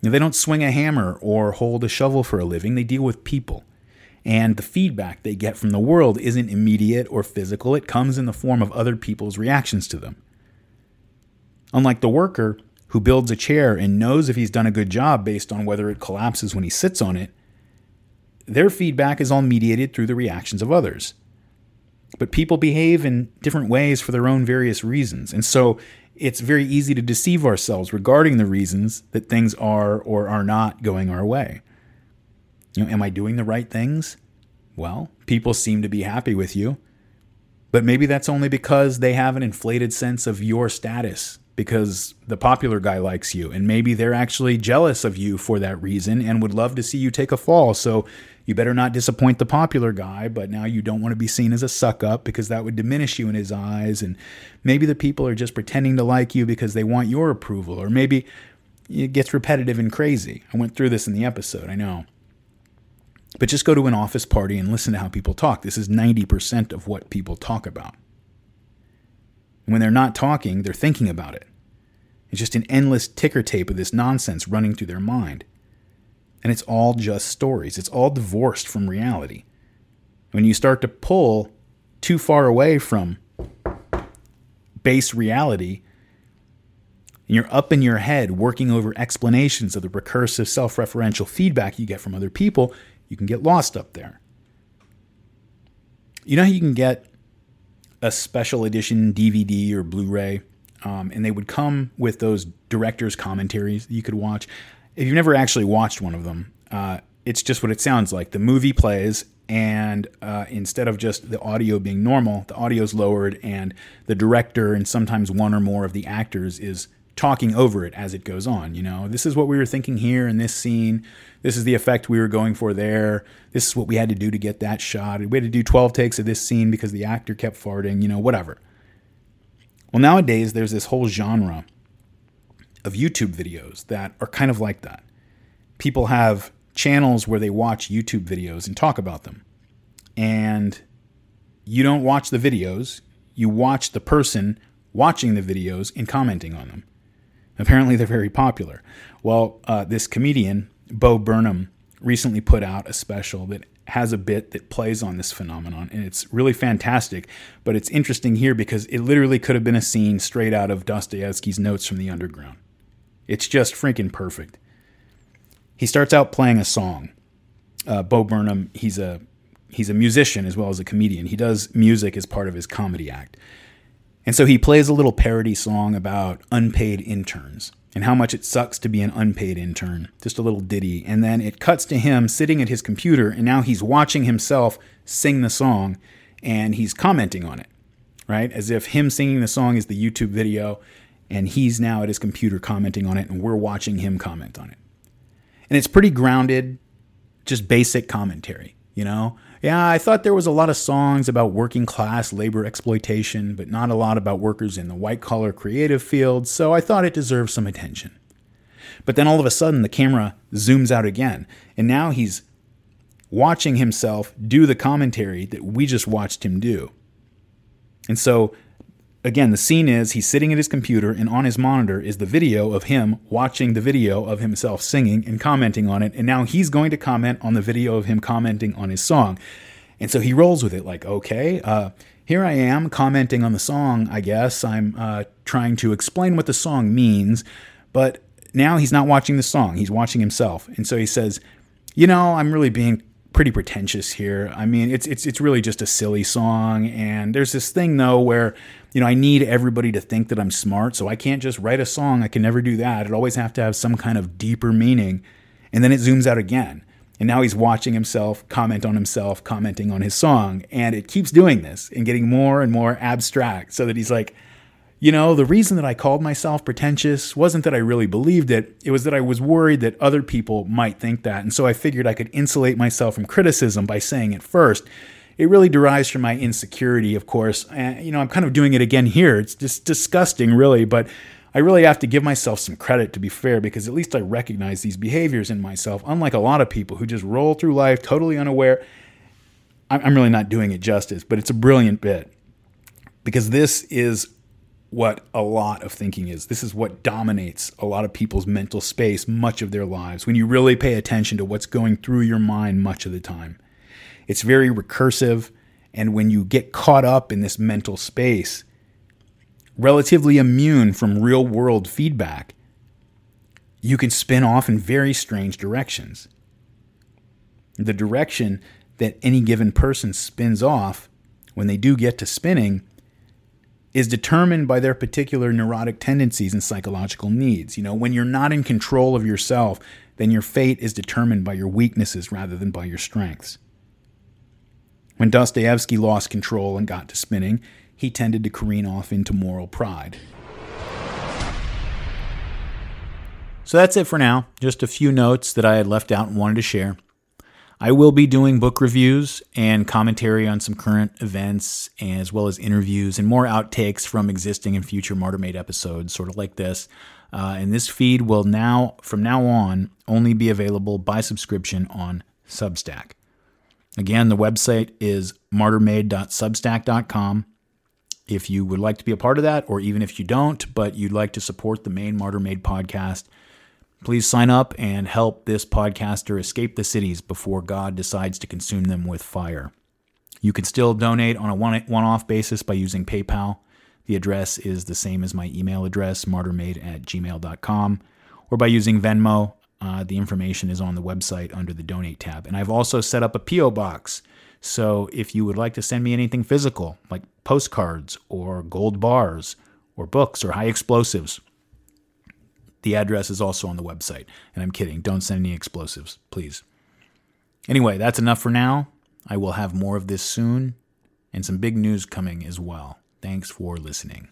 They don't swing a hammer or hold a shovel for a living, they deal with people. And the feedback they get from the world isn't immediate or physical, it comes in the form of other people's reactions to them. Unlike the worker who builds a chair and knows if he's done a good job based on whether it collapses when he sits on it, their feedback is all mediated through the reactions of others. But people behave in different ways for their own various reasons. And so it's very easy to deceive ourselves regarding the reasons that things are or are not going our way. You know, am I doing the right things? Well, people seem to be happy with you. But maybe that's only because they have an inflated sense of your status because the popular guy likes you. And maybe they're actually jealous of you for that reason and would love to see you take a fall. So you better not disappoint the popular guy, but now you don't want to be seen as a suck up because that would diminish you in his eyes. And maybe the people are just pretending to like you because they want your approval. Or maybe it gets repetitive and crazy. I went through this in the episode, I know. But just go to an office party and listen to how people talk. This is 90% of what people talk about. When they're not talking, they're thinking about it. It's just an endless ticker tape of this nonsense running through their mind. And it's all just stories, it's all divorced from reality. When you start to pull too far away from base reality, and you're up in your head working over explanations of the recursive self referential feedback you get from other people, you can get lost up there. You know how you can get a special edition DVD or Blu ray, um, and they would come with those director's commentaries that you could watch if you've never actually watched one of them, uh, it's just what it sounds like. The movie plays, and uh, instead of just the audio being normal, the audio is lowered, and the director and sometimes one or more of the actors is talking over it as it goes on. You know, this is what we were thinking here in this scene. This is the effect we were going for there. This is what we had to do to get that shot. We had to do 12 takes of this scene because the actor kept farting, you know, whatever. Well, nowadays, there's this whole genre of YouTube videos that are kind of like that. People have channels where they watch YouTube videos and talk about them. And you don't watch the videos, you watch the person watching the videos and commenting on them. Apparently, they're very popular. Well, uh, this comedian, Bo Burnham, recently put out a special that has a bit that plays on this phenomenon, and it's really fantastic. But it's interesting here because it literally could have been a scene straight out of Dostoevsky's Notes from the Underground. It's just freaking perfect. He starts out playing a song. Uh, Bo Burnham, he's a he's a musician as well as a comedian. He does music as part of his comedy act. And so he plays a little parody song about unpaid interns and how much it sucks to be an unpaid intern. Just a little ditty. And then it cuts to him sitting at his computer, and now he's watching himself sing the song and he's commenting on it, right? As if him singing the song is the YouTube video and he's now at his computer commenting on it and we're watching him comment on it. And it's pretty grounded, just basic commentary, you know? Yeah, I thought there was a lot of songs about working class labor exploitation, but not a lot about workers in the white collar creative field, so I thought it deserved some attention. But then all of a sudden, the camera zooms out again, and now he's watching himself do the commentary that we just watched him do. And so again, the scene is he's sitting at his computer, and on his monitor is the video of him watching the video of himself singing and commenting on it. And now he's going to comment on the video of him commenting on his song. And so he rolls with it like, okay, uh, here I am commenting on the song, I guess. I'm uh, trying to explain what the song means, but now he's not watching the song, he's watching himself. And so he says, you know, I'm really being pretty pretentious here. I mean, it's it's it's really just a silly song and there's this thing though where you know, I need everybody to think that I'm smart, so I can't just write a song. I can never do that. It always have to have some kind of deeper meaning. And then it zooms out again. And now he's watching himself comment on himself, commenting on his song. And it keeps doing this and getting more and more abstract so that he's like, you know, the reason that I called myself pretentious wasn't that I really believed it. It was that I was worried that other people might think that. And so I figured I could insulate myself from criticism by saying it first it really derives from my insecurity, of course. And, you know, I'm kind of doing it again here. It's just disgusting, really, but I really have to give myself some credit to be fair because at least I recognize these behaviors in myself, unlike a lot of people who just roll through life totally unaware. I'm really not doing it justice, but it's a brilliant bit because this is what a lot of thinking is. This is what dominates a lot of people's mental space much of their lives when you really pay attention to what's going through your mind much of the time. It's very recursive. And when you get caught up in this mental space, relatively immune from real world feedback, you can spin off in very strange directions. The direction that any given person spins off when they do get to spinning is determined by their particular neurotic tendencies and psychological needs. You know, when you're not in control of yourself, then your fate is determined by your weaknesses rather than by your strengths. When Dostoevsky lost control and got to spinning, he tended to careen off into moral pride. So that's it for now. Just a few notes that I had left out and wanted to share. I will be doing book reviews and commentary on some current events, as well as interviews and more outtakes from existing and future Martyr Made episodes, sort of like this. Uh, and this feed will now, from now on, only be available by subscription on Substack. Again, the website is martyrmade.substack.com. If you would like to be a part of that, or even if you don't, but you'd like to support the main Martyr Made podcast, please sign up and help this podcaster escape the cities before God decides to consume them with fire. You can still donate on a one off basis by using PayPal. The address is the same as my email address, martyrmade at gmail.com, or by using Venmo uh, the information is on the website under the donate tab. And I've also set up a P.O. box. So if you would like to send me anything physical, like postcards or gold bars or books or high explosives, the address is also on the website. And I'm kidding. Don't send any explosives, please. Anyway, that's enough for now. I will have more of this soon and some big news coming as well. Thanks for listening.